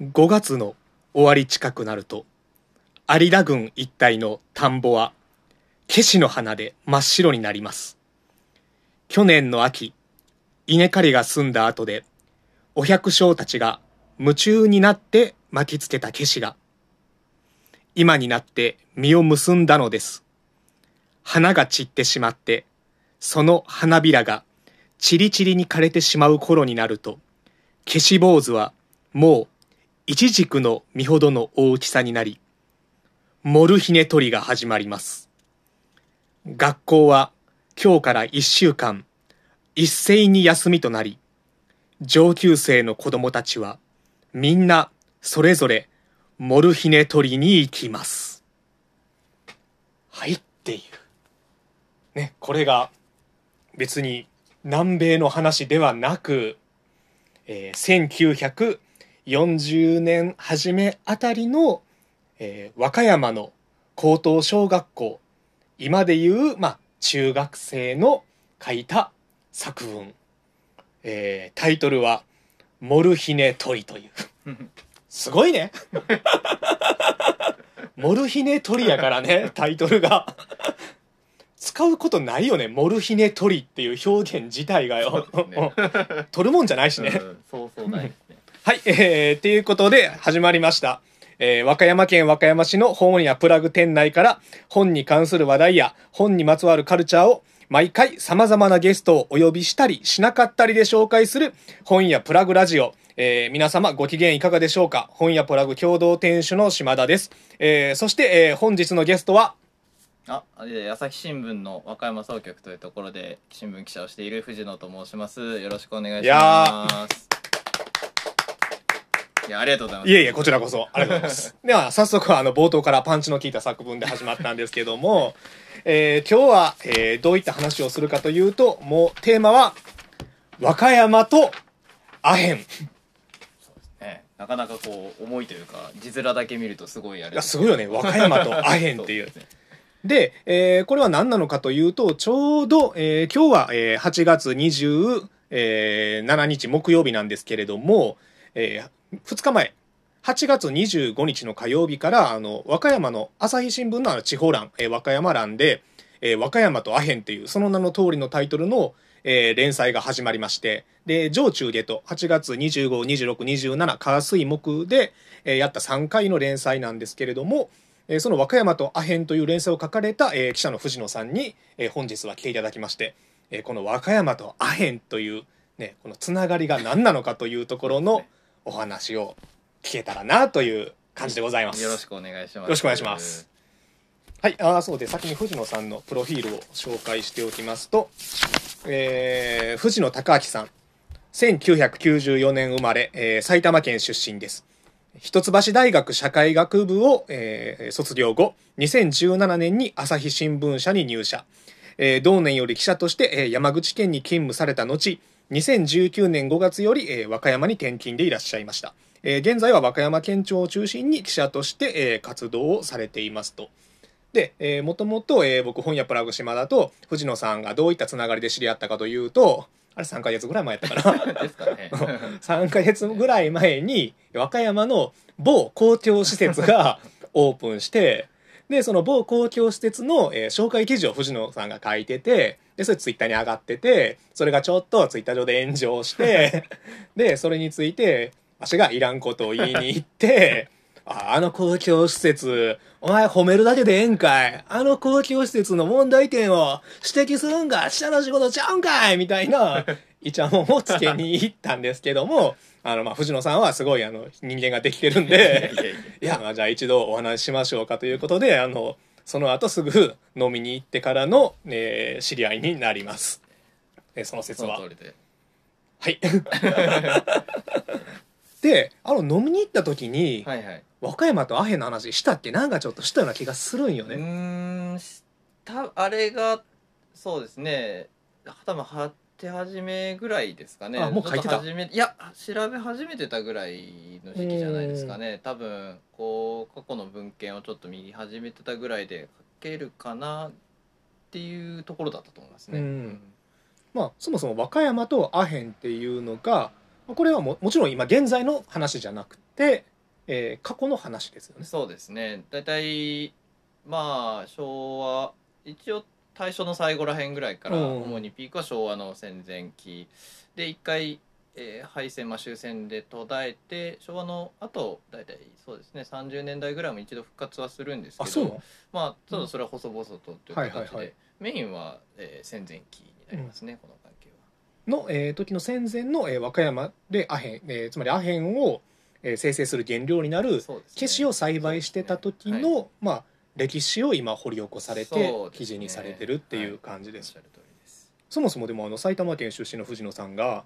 5月の終わり近くなると有田郡一帯の田んぼはケシの花で真っ白になります。去年の秋稲刈りが済んだ後でお百姓たちが夢中になって巻きつけたケシが。今になって実を結んだのです。花が散ってしまってその花びらがチリチリに枯れてしまう頃になるとケシ坊主はもうイチジクの実ほどの大きさになりモルヒネ取りが始まります。学校は今日から1週間一斉に休みとなり上級生の子供たちはみんなそれぞれモルヒネ取りに行きます。はいっていう。ねこれが別に南米の話ではなく、えー、1940年初めあたりの、えー、和歌山の高等小学校今でいう、まあ、中学生の書いた作文、えー、タイトルは「モルヒネトリ」という。すごいね。モルヒネトリやからねタイトルが。使うことないよねモルヒネトリっていう表現自体がよ、ね、取るもんじゃないしね、うん、そうそうないはい、えー、ということで始まりましたえー、和歌山県和歌山市の本やプラグ店内から本に関する話題や本にまつわるカルチャーを毎回様々なゲストをお呼びしたりしなかったりで紹介する本やプラグラジオ。えー、皆様ご機嫌いかがでしょうか？本やプラグ共同店主の島田です。えー、そして、えー、本日のゲストは、あ、朝日新聞の和歌山総局というところで新聞記者をしている藤野と申します。よろしくお願いします。いや、ありがとうございます。いえいえ、こちらこそ。ありがとうございます。では、早速、あの、冒頭からパンチの効いた作文で始まったんですけども、えー、今日は、えー、どういった話をするかというと、もう、テーマは、和歌山とアヘン。ね、なかなかこう、重いというか、字面だけ見るとすごいあれ。すごいよね。和歌山とアヘンっていう。で、えー、これは何なのかというと、ちょうど、えー、今日は、えー、8月27日木曜日なんですけれども、えー、2日前、8月25日の火曜日から、あの、和歌山の朝日新聞の地方欄、えー、和歌山欄で、えー、和歌山とアヘンっていう、その名の通りのタイトルの、えー、連載が始まりまして、で、上中下と8月25、26、27、火水木で、えー、やった3回の連載なんですけれども、えー、その和歌山とアヘンという連載を書かれた、えー、記者の藤野さんに、えー、本日は来ていただきまして、えー、この和歌山とアヘンという、ね、このつながりが何なのかというところのお話を聞けたらなという感じでございます。よろしくお願いします。よろしくお願いします。はい、あそうで先に藤野さんのプロフィールを紹介しておきますと、えー、藤野隆明さん、1994年生まれ、えー、埼玉県出身です。一橋大学社会学部を、えー、卒業後、2017年に朝日新聞社に入社。えー、同年より記者として、えー、山口県に勤務された後、2019年5月より、えー、和歌山に転勤でいらっしゃいました。えー、現在は和歌山県庁を中心に記者として、えー、活動をされていますと。で、えー、もともと、えー、僕本屋プラグ島だと藤野さんがどういったつながりで知り合ったかというと、あれ3ヶ月ぐらい前やったかな ですかね。3ヶ月ぐらい前に和歌山の某公共施設がオープンして、で、その某公共施設の、えー、紹介記事を藤野さんが書いてて、で、それツイッターに上がってて、それがちょっとツイッター上で炎上して、で、それについて、わしがいらんことを言いに行って、ああの公共施設、お前褒めるだけでええんかい。あの公共施設の問題点を指摘するんが下の仕事ちゃうんかいみたいな、イチャモンをつけに行ったんですけども、あの、まあ、藤野さんはすごい、あの、人間ができてるんで、いや、まあ、じゃあ一度お話ししましょうかということで、あの、その後すぐ飲みに行ってからの、えー、知り合いになります。えー、その説は。はい。であの飲みに行った時に、はいはい、和歌山とアヘンの話したっけ？なんかちょっとしたような気がするんよねうんしたあれがそうですね多分はって始めぐらいですかね。あもう書いてた。いや調べ始めてたぐらいの時期じゃないですかね。多分こう過去の文献をちょっと見始めてたぐらいで書けるかなっていうところだったと思いますね、まあそもそも和歌山とアヘンっていうのがこれはももちろん今現在の話じゃなくて、えー過去の話ですよね。そうですね。大体まあ昭和一応大正の最後らへんぐらいからうん。主にピークは昭和の戦前期。で一回、えー敗戦、まあ、終戦で途絶えて昭和のあと大体そうですね30年代ぐらいも一度復活はするんですけどあそうなの？まあただそれは細々とという形で、メインは、えー戦前期になりますね、この関係は。の、えー時の戦前の、えー和歌山でアヘン、えーつまりアヘンを、えー生成する原料になるケシを栽培してた時の、ねはい。まあ、歴史を今掘り起こされて、記事にされてるっていう感じです、はい。おっしゃる通りですそもそもでもあの埼玉県出身の藤野さんが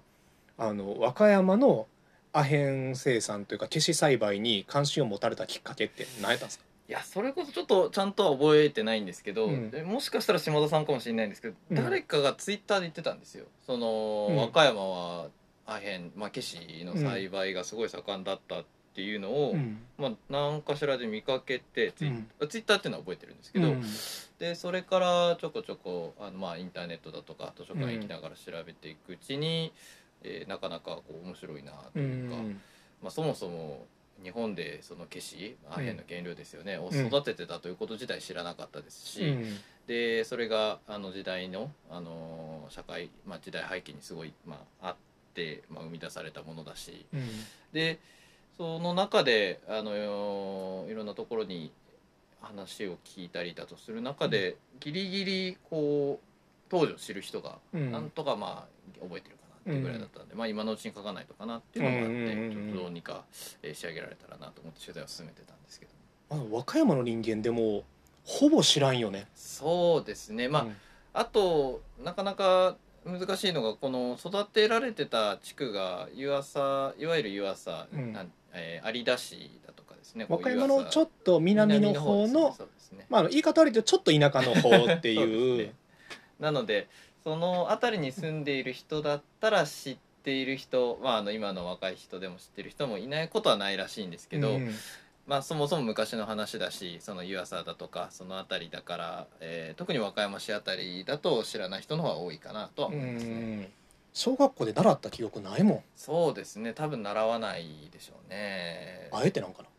あの和歌山のアヘン生産というかケシ栽培に関心を持たれたきっかけって何やったんですか？いやそれこそちょっとちゃんとは覚えてないんですけど、うん。でもしかしたら島田さんかもしれないんですけど、うん。誰かがツイッターで言ってたんですよ。その、うん。和歌山はアヘン、まあ、ケシの栽培がすごい盛んだったっていうのを、うん。まあ、何かしらで見かけてツイ,、うん。ツイッターっていうのは覚えてるんですけど、うん。でそれからちょこちょこあの、まあ、インターネットだとか図書館行きながら調べていくうちに、えーなかなかこう面白いなとういうか、ん。まあ、そもそも日本でそのケシアヘンの原料ですよね、をうん育ててたということ自体知らなかったですし、うん。でそれがあの時代の、あの社会、まあ、時代背景にすごい、まあ、あって、まあ、生み出されたものだしうん。でその中であのいろんなところに話を聞いたりだとする中で、ギリギリこう当時を知る人がうん。なんとかまあ覚えてるかなっていうぐらいだったんで、まあ、今のうちに書かないとかなっていうのがあって、ちょっとどうにか、えー仕上げられたらなと思って取材を進めてたんですけど。あの和歌山の人間でもほぼ知らんよね。そうですね。まあ、うん。あとなかなか難しいのがこの育てられてた地区が湯浅いわゆる湯浅、うん。なんえー有田市だとかですね和歌山のちょっっと南の方のね。まあ、言い方悪いけどちょっと田舎の方っていう。ね。なのでその辺りに住んでいる人だったら知っている人、まあ、あの今の若い人でも知ってる人もいないことはないらしいんですけど、うん。まあ、そもそも昔の話だしその湯浅だとかその辺りだから、えー特に和歌山市あたりだと知らない人の方が多いかなとは思いますね。うん小学校で習った記憶ないもん。そうですね。多分習わないでしょうね。あえてなんかな？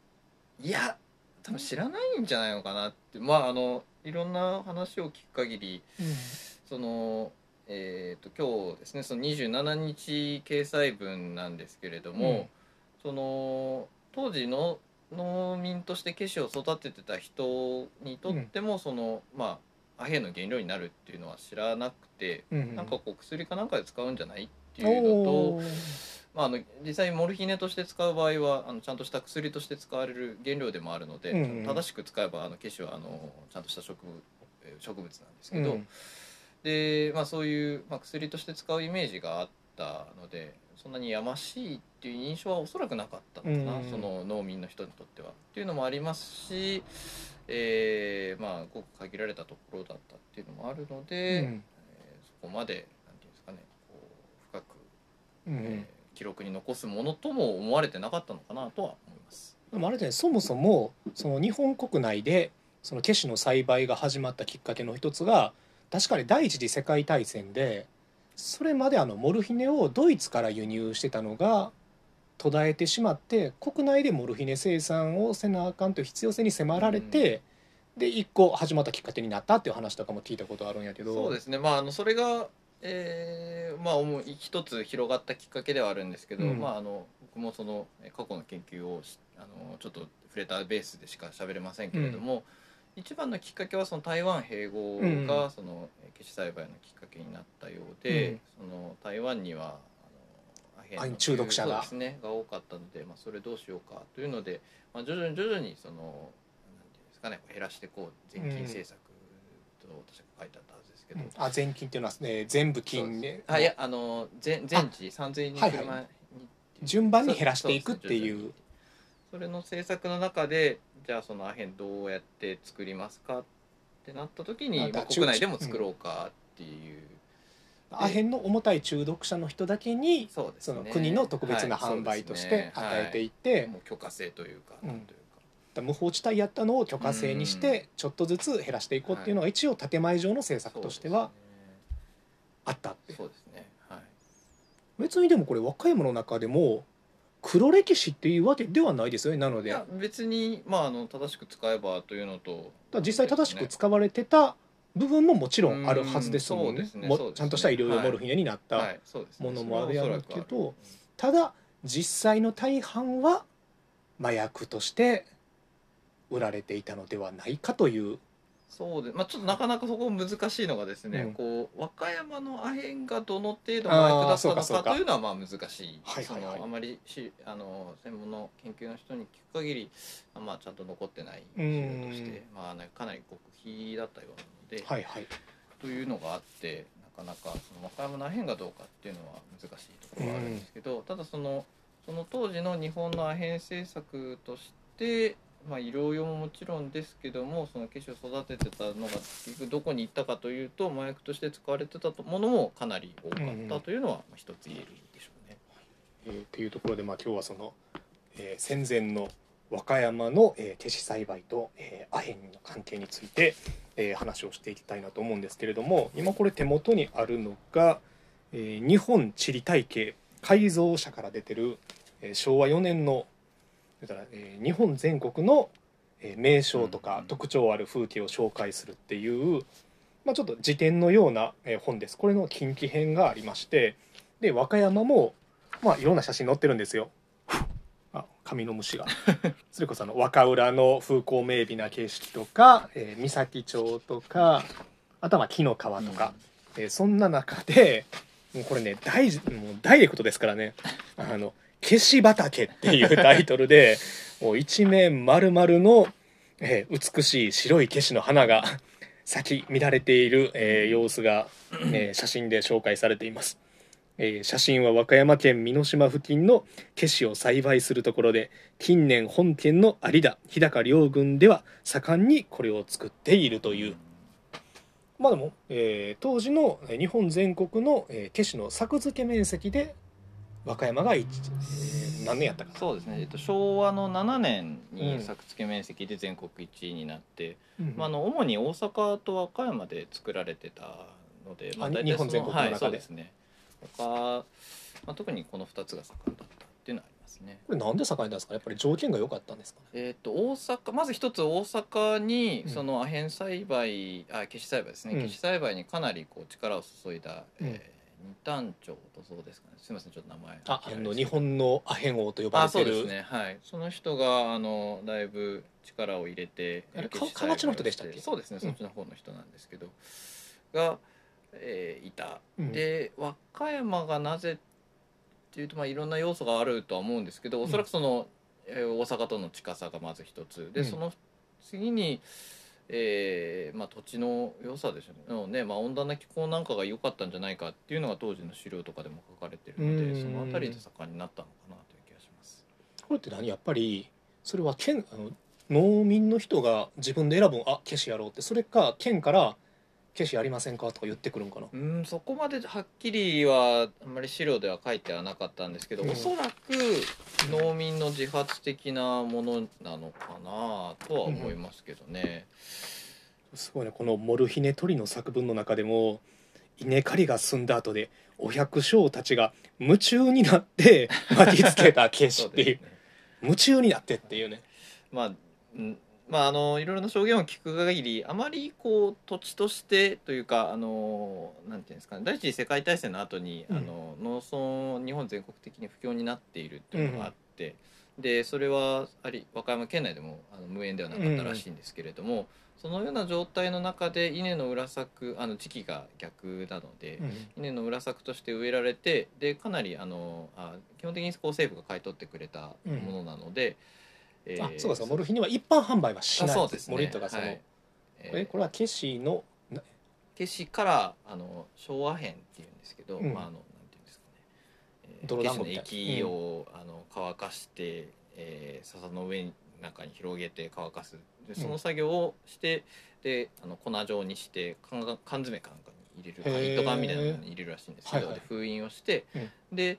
いや多分知らないんじゃないのかなって。まああのいろんな話を聞く限りそのえー、と今日ですねその27日掲載分なんですけれども、その当時の農民としてケシを育ててた人にとっても、そのまあアヘンの原料になるっていうのは知らなくて、うんなんかこう薬かなんかで使うんじゃないっていうのとまあ、あの実際モルヒネとして使う場合はあのちゃんとした薬として使われる原料でもあるので、うんうん。正しく使えばあのケシはあのちゃんとした植物えー植物なんですけど、うん。で、まあ、そういう、まあ、薬として使うイメージがあったのでそんなにやましいっていう印象はおそらくなかったのかな、うん。その農民の人にとっては。っていうのもありますし、えーまあ、ごく限られたところだったっていうのもあるので、うんえーそこまでなんていうんですかねこう深くうんえー記録に残すものとも思われてなかったのかなとは思います。でもあれじゃないそもそもその日本国内でそのケシの栽培が始まったきっかけの一つが確かに第一次世界大戦でそれまであのモルヒネをドイツから輸入してたのが途絶えてしまって国内でモルヒネ生産をせなあかんという必要性に迫られて、で一個始まったきっかけになったっていう話とかも聞いたことあるんやけど。そうですね。まああのそれが、えーまあ一つ広がったきっかけではあるんですけど、うん。まああの僕もそのえ過去の研究をしあのちょっと触れたベースでしか喋れませんけれども、一番のきっかけはその台湾併合うん。がそのえーケシ栽培のきっかけになったようで、うん。その台湾にはあの中毒者が。ですねが多かったので、まあ、それどうしようかというので、まあ、徐々に徐々にそのなんていうんですかね減らしていこう全金政策と確か書いてあったはずですけど、うん。あ全金っていうのは、えー全部金であいやあの全全治3000人はいはい。車に順番に減らしていくっていう。それの政策の中でじゃあそのアヘンどうやって作りますかってなった時に、まあ、国内でも作ろうかっていう、アヘンの重たい中毒者の人だけにそね。その国の特別な販売として与えていって、もう許可制というか、うん。か無法地帯やったのを許可制にしてちょっとずつ減らしていこうっていうのが一応建前上の政策としてはあったって。そうですね。はい。別にでもこれ和歌山の中でも黒歴史っていうわけではないですよね。なので。いや別に、まあ、あの正しく使えばというのと実際正しく使われてた部分ももちろんあるはずですもんね。うんね。ちゃんとした医療用モルヒネになった、ものもあるやろうけどただ実際の大半は麻薬として売られていたのではないかという。そうで、まあ、ちょっとなかなかそこ難しいのがですね、うん。こう和歌山のアヘンがどの程度麻薬だったのかかというのはまあ難しい。あまりしあの専門の研究の人に聞く限り、まあ、ちゃんと残ってないうん資料として、まあね、かなり極秘だったようなので、はいはい。というのがあってなかなかその和歌山のアヘンがどうかっていうのは難しいところがあるんですけど、ただそのその当時の日本のアヘン政策として、まあ、医療用ももちろんですけどもそのケシを育ててたのが結局どこに行ったかというと麻薬として使われてたものもかなり多かったというのはまあ一つ言えるでしょうね。えーっていうところで、まあ、今日はその、えー戦前の和歌山の、えー、栽培と、えーアヘンの関係について、えー話をしていきたいなと思うんですけれども今これ手元にあるのが、えー日本地理体系改造社から出てる、えー昭和4年のだから、えー日本全国の、えー名称とかうん特徴ある風景を紹介するっていう、まあ、ちょっと辞典のような、えー本ですこれの近畿編がありましてで和歌山もまあいろんな写真載ってるんですよ。あ紙の虫が。それこそあの和歌浦の風光明媚な景色とか、えー三崎町とかあとはまあ紀の川とか、えーそんな中でもうこれねダイもうダイレクトですからね「あの消し畑」っていうタイトルで もう一面丸々の、えー美しい白い消しの花が咲き乱れている、えー様子が、えー写真で紹介されています。えー写真は和歌山県美濃島付近のケシを栽培するところで近年本県の有田日高両郡では盛んにこれを作っているという。まあでも、えー当時のえー日本全国の、えー、ケシの作付け面積で和歌山が一、えー何年やったかな。そうですね、えっと、昭和の7年うんに作付け面積で全国1位になって、うんまあ、あの主に大阪と和歌山で作られてたので、まあ、日本全国の中で。はい、そうですね他、まあ、特にこの2つが盛んだったっていうのはありますね。これなんで栄えたんですかやっぱり条件が良かったんですかね？えー、と大阪まず一つ大阪にうん。そのアヘン栽培、あ消し栽培ですね、うん。消し栽培にかなりこう力を注いだ、うん。えー二丹町とそうですかね。すみませんちょっと名前。ああの日本のアヘン王と呼ばあれてる。そうですね。はい。その人があのだいぶ力を入れてあれ河内の人でしたっけ？そうですね。うんそっちの方の人なんですけど、が、えーいた、うん。で和歌山がなぜっていうとまあいろんな要素があるとは思うんですけどおそらくその、えー大阪との近さがまず一つ。で、うん。その次にえーまあ、土地の良さでしょうね、まあ、温暖な気候なんかが良かったんじゃないかっていうのが当時の資料とかでも書かれてるのうん。でその辺りで盛んになったのかなという気がします。これって何やっぱりそれは県あの農民の人が自分で選ぶんあ消しやろうってそれか県から消しやりませんか？とか言ってくるんかな。うんそこまではっきりはあんまり資料では書いてはなかったんですけど、うん。おそらく農民の自発的なものなのかなとは思いますけどね。すごいね。このモルヒネ鳥の作文の中でも稲刈りが済んだ後でお百姓たちが夢中になって 巻きつけた消しっていうね。夢中になってっていうね。まあ、うんまああのいろいろな証言を聞く限りあまりこう土地としてというかあのなんていうんですかね第一次世界大戦の後に、うん。あの農村日本全国的に不況になっているっていうのがあって、でそれはあり和歌山県内でもあの無縁ではなかったらしいんですけれども、そのような状態の中で稲の裏作あの時期が逆なので。稲の裏作として植えられてでかなりあのあ基本的にこう政府が買い取ってくれたものなので、えーあそうかそうかモルヒネは一般販売はしない。あそうですね。モルヒネとかその、はい。えーえこれは消しのな消しからあの昭和片っていうんですけど、うん。まああのなんていうんですかね、えー泥団子消しの液を、あの乾かして、えー笹の上に中に広げて乾かす。でその作業をして、であの粉状にして缶が缶詰かなんかに入れる。糸缶みたいなのに入れるらしいんですけど、はいはい。で封印をして、うん。で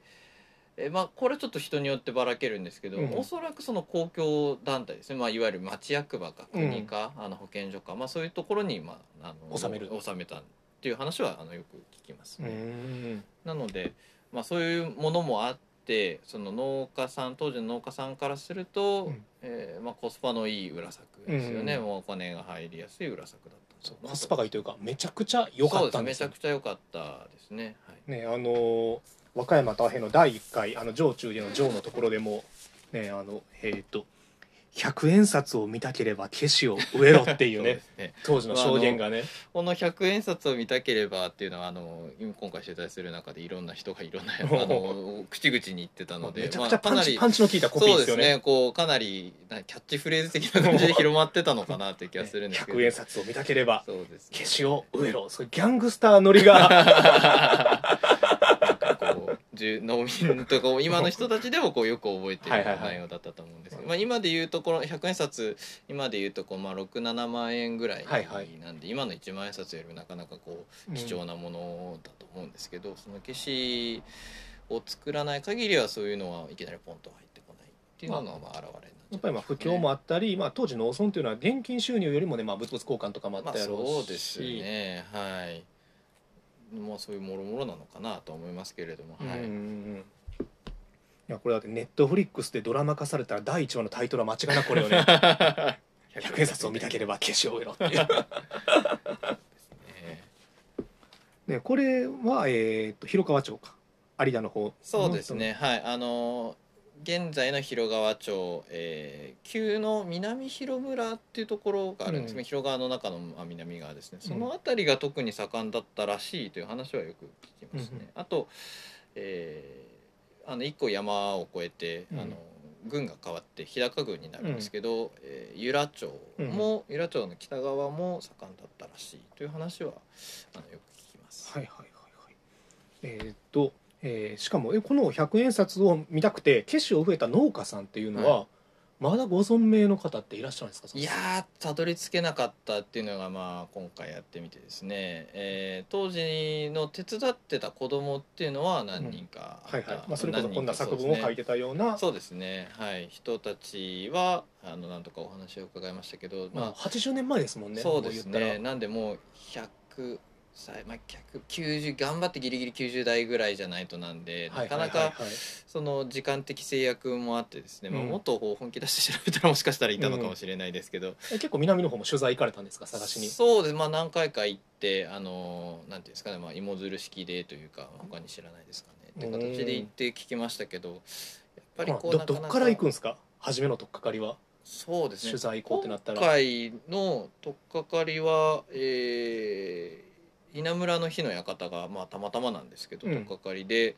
えーまあ、これちょっと人によってばらけるんですけど、うん。おそらくその公共団体ですね、まあ、いわゆる町役場か国か、あの保健所か、まあ、そういうところに、まあ、あの納める。納めたっていう話はあのよく聞きますうね。んなので、まあ、そういうものもあってその農家さん当時の農家さんからすると、うん。えーまあ、コスパのいい裏作ですよね、うんもうお金が入りやすい裏作だったそうコスパがいいというかめちゃくちゃ良かったんですよ。そうですめちゃくちゃ良かったですね、はい、ねあのー和歌山太平の第1回あの上中での上のところでもねあのえっ、と100円札を見たければ消しを植えろっていうねす ね。当時の証言がね。この100円札を見たければっていうのはあの今回取材する中でいろんな人がいろんなあの 口々に言ってたのでめちゃくちゃパンチ,、まあパンチの効いたコピーそうですよねねこうかなりなキャッチフレーズ的な感じで 広まってたのかなっていう気がするんですけど。100円札を見たければそうですね。消しを植えろ。そうギャングスターノリが農民とか 今の人たちでもこうよく覚えてる内容だったと思うんですけど、まあ、今でいうところ100円札今でいうとこうまあ67万円ぐらいなんで、今の1万円札よりもなかなかこう貴重なものだと思うんですけど、その消しを作らない限りはそういうのはいきなりポンと入ってこないっていうのがまあ現れやっぱりまあ不況もあったり、まあ、当時農村というのは現金収入よりもね、まあ、物々交換とかもあっまあたやろうし、そうですね。はいまあそういうもろもろなのかなとは思いますけれども、はいうんい。やこれだってネットフリックスでドラマ化されたら第1話のタイトルは間違いなくこれよね。100円札を見たければ消しをろっていう。ね。ねこれは、えー、と広川町か。有田の方そうですね。はい。あのー現在の広川町、えー、旧の南広村っていうところがあるんですね、うん。広川の中のまあ南側ですね。うん。その辺りが特に盛んだったらしいという話はよく聞きますね、うんうん。あと、えーあの一個山を越えて、うん。あの郡が変わって日高郡になるんですけど、えー由良町うん。も、由良町の北側も盛んだったらしいという話はあのよく聞きます。はいはいはいはい。えーっと、えーしかもえこの100円札を見たくて消しを植えた農家さんっていうのは、まだご存命の方っていらっしゃるんですか？いやーたどり着けなかったっていうのがまあ今回やってみてですね、えー当時の手伝ってた子供っていうのは何人かあった、はいはい、まあ、それこそこんな作文を書いててたような。そうですね。はい。人たちはあのなんとかお話を伺いましたけど、まあ、ま80年前ですもんね。あそうですね。なんでもう100歳、まあ、190頑張ってギリギリ90代ぐらいじゃないとなんで、はいなかなかその時間的制約もあってですね、まあ、うん。もっと本気出して調べたらもしかしたらいたのかもしれないですけど、え結構南の方も取材行かれたんですか探しに？そうです。まあ何回か行ってあのなんていうんですかね、まあ、芋づる式でというか他に知らないですかね。って形で行って聞きましたけどやっぱりまあこうどどっから行くんですか？初めの取っかかりは？そうですね。取材行こうってなったら。今回の取っかかりは、えー稲村の日の館が、まあ、たまたまなんですけど、うん。取っかかりで、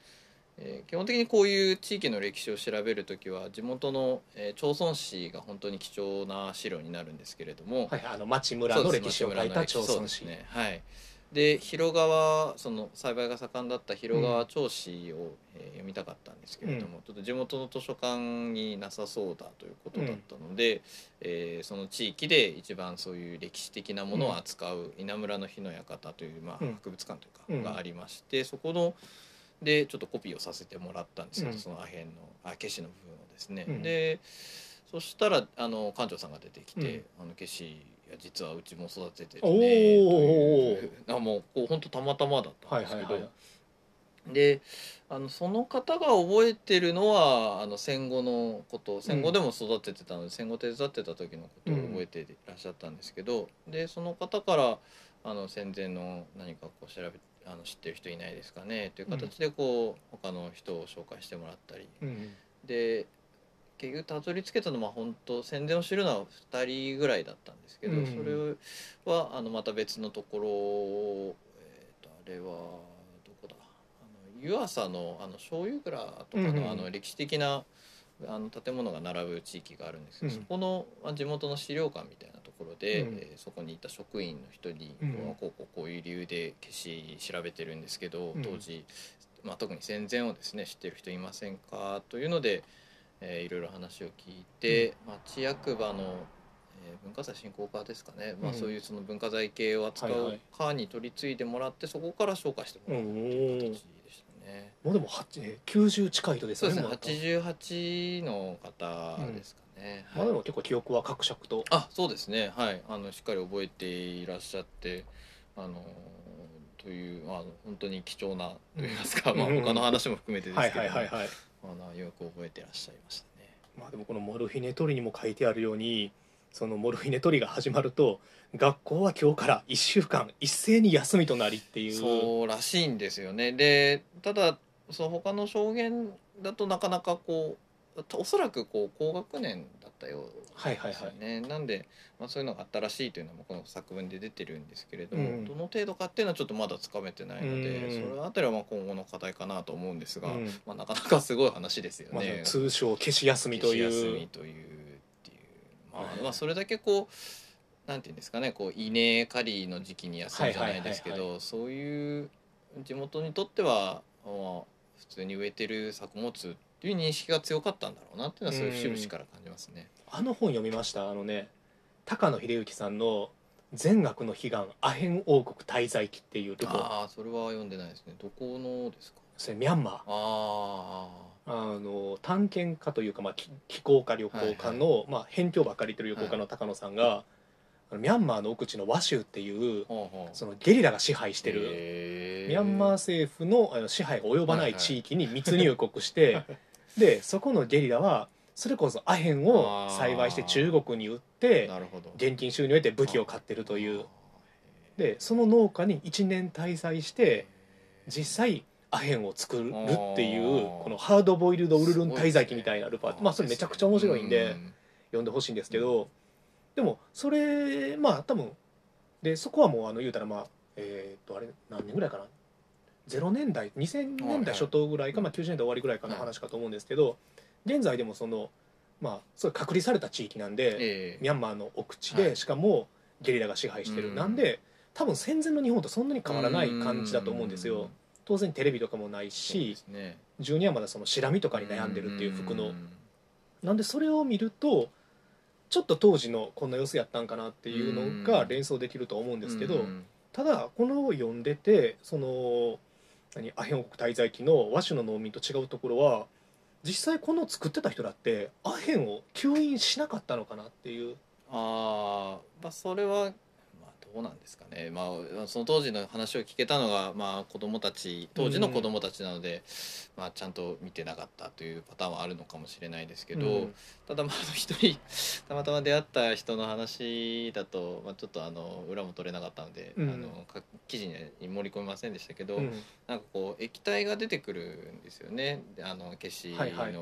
えー基本的にこういう地域の歴史を調べるときは地元の、えー町村史が本当に貴重な資料になるんですけれども、はいあの町村の歴史を書いた町村史、ねはいで広川その栽培が盛んだった広川町史を、えー読みたかったんですけれども、ちょっと地元の図書館になさそうだということだったので、えーその地域で一番そういう歴史的なものを扱う稲村の日の館という、まあ、うん。博物館とうんいうかがありまして、そこのでちょっとコピーをさせてもらったんですけど、うん。そのアヘンのあ消しの部分をですね。うん。でそしたらあの館長さんが出てきて「うん。あの消しいや実はうちも育ててるね」という あもうこう本当たまたまだったんですけど、はいはいはい。であのその方が覚えてるのはあの戦後のこと戦後でも育ててたので、戦後手伝ってた時のことを覚えていらっしゃったんですけど、でその方からあの戦前の何かこう調べあの知ってる人いないですかねという形でこう、他の人を紹介してもらったり。うん。で結局たどり着けたのは本当戦前を知るのは2人ぐらいだったんですけど、うん。それはあのまた別のところ、えー、とあれはどこだあの湯浅のあの醤油蔵とかの,、うんうん。あの歴史的なあの建物が並ぶ地域があるんですけど、うん。そこのまあ地元の資料館みたいなところで、うん。えーそこにいた職員の人に、うん。こうこうこういう理由で消し調べてるんですけどうん。当時、まあ、特に戦前をですね知ってる人いませんか？というので、えーいろいろ話を聞いて、町役場の、えー文化財振興課ですかね、まあ、うん。そういうその文化財系を扱はいうはい。課に取り継いでもらってそこから紹介してもらうという形でしたね。もうでもはちえー90近い人ですそうですね。よねもう88の方ですかね。まあでも結構記憶はかくしゃくと。あそうですね。はい。あのしっかり覚えていらっしゃってあのというあの本当に貴重なといいますか、まあうん他の話も含めてですけど、はいはいはいはいあよく覚えてらっしゃいましたね。まあでもこのモルフィネ取りにも書いてあるようにそのモルフィネ取りが始まると学校は今日から1週間一斉に休みとなりっていう。そうらしいんですよね。でただその他の証言だとなかなかこうおそらくこう高学年だったようはいはいはい。ね、なんで、まあ、そういうのがあったらしいというのもこの作文で出てるんですけれども、うん。どの程度かっていうのはちょっとまだつかめてないので、うん。それあたりはまあ今後の課題かなと思うんですが、うん。まあ、なかなかすごい話ですよまあね。通称消し休みとい消し休みうというっていう、まはい。あ、まあそれだけこうなんていうんですかねこう稲刈りの時期に休むじゃないですけどそういう地元にとっては、まあ、普通に植えてる作物っていう認識が強かったんだろうなっていうのはそういう節々から感じますね。あの本読みました？あのね高野秀幸さんの「全学の悲願アヘン王国滞在記」っていうルポああそれは読んでないですね。どこのですか？それミャンマー。ああの探検家というか、まあ、き気候家旅行家の、まあ、辺境ばっかりという旅行家の高野さんが、あのミャンマーの奥地の和州っていうあほうほうそのゲリラが支配してるへミャンマー政府の支配が及ばない地域に密入国して、でそこのゲリラはそれこそアヘンを栽培して中国に売って現金収入を得て武器を買ってるという。でその農家に1年滞在して実際アヘンを作るっていうこのハードボイルドウルルン滞在記みたいなルパーまあそれめちゃくちゃ面白いんでうん読んでほしいんですけど。でもそれまあ多分でそこはもうあの言うたらまあえーっとあれ何年ぐらいかな？0年代2000年代初頭ぐらいか、まあ、90年代終わりぐらいかの話かと思うんですけど現在でもそのまあそれ隔離された地域なんでええ。ミャンマーの奥地ではい。しかもゲリラが支配してる、うん。なんで多分戦前の日本とそんなに変わらない感じだと思うんですよ。当然テレビとかもないしすね。12はまだそのシラミとかに悩んでるっていう服の。ん。なんでそれを見るとちょっと当時のこんな様子やったんかなっていうのが連想できると思うんですけどうん。ただこの読んでてその何アヘン王国滞在期の和種の農民と違うところは実際この作ってた人だってアヘンを吸引しなかったのかなっていう。ああまあそれは、うなんですかね、まあ、その当時の話を聞けたのが、まあ、子供たち当時の子供たちなので、まあ、ちゃんと見てなかったというパターンはあるのかもしれないですけど、うん。ただまあ一人 たまたま出会った人の話だと、まあ、ちょっとあの裏も取れなかったので、うん。あのか記事に盛り込みませんでしたけど、うん。なんかこう液体が出てくるんですよね。であの消しの,、はいはい。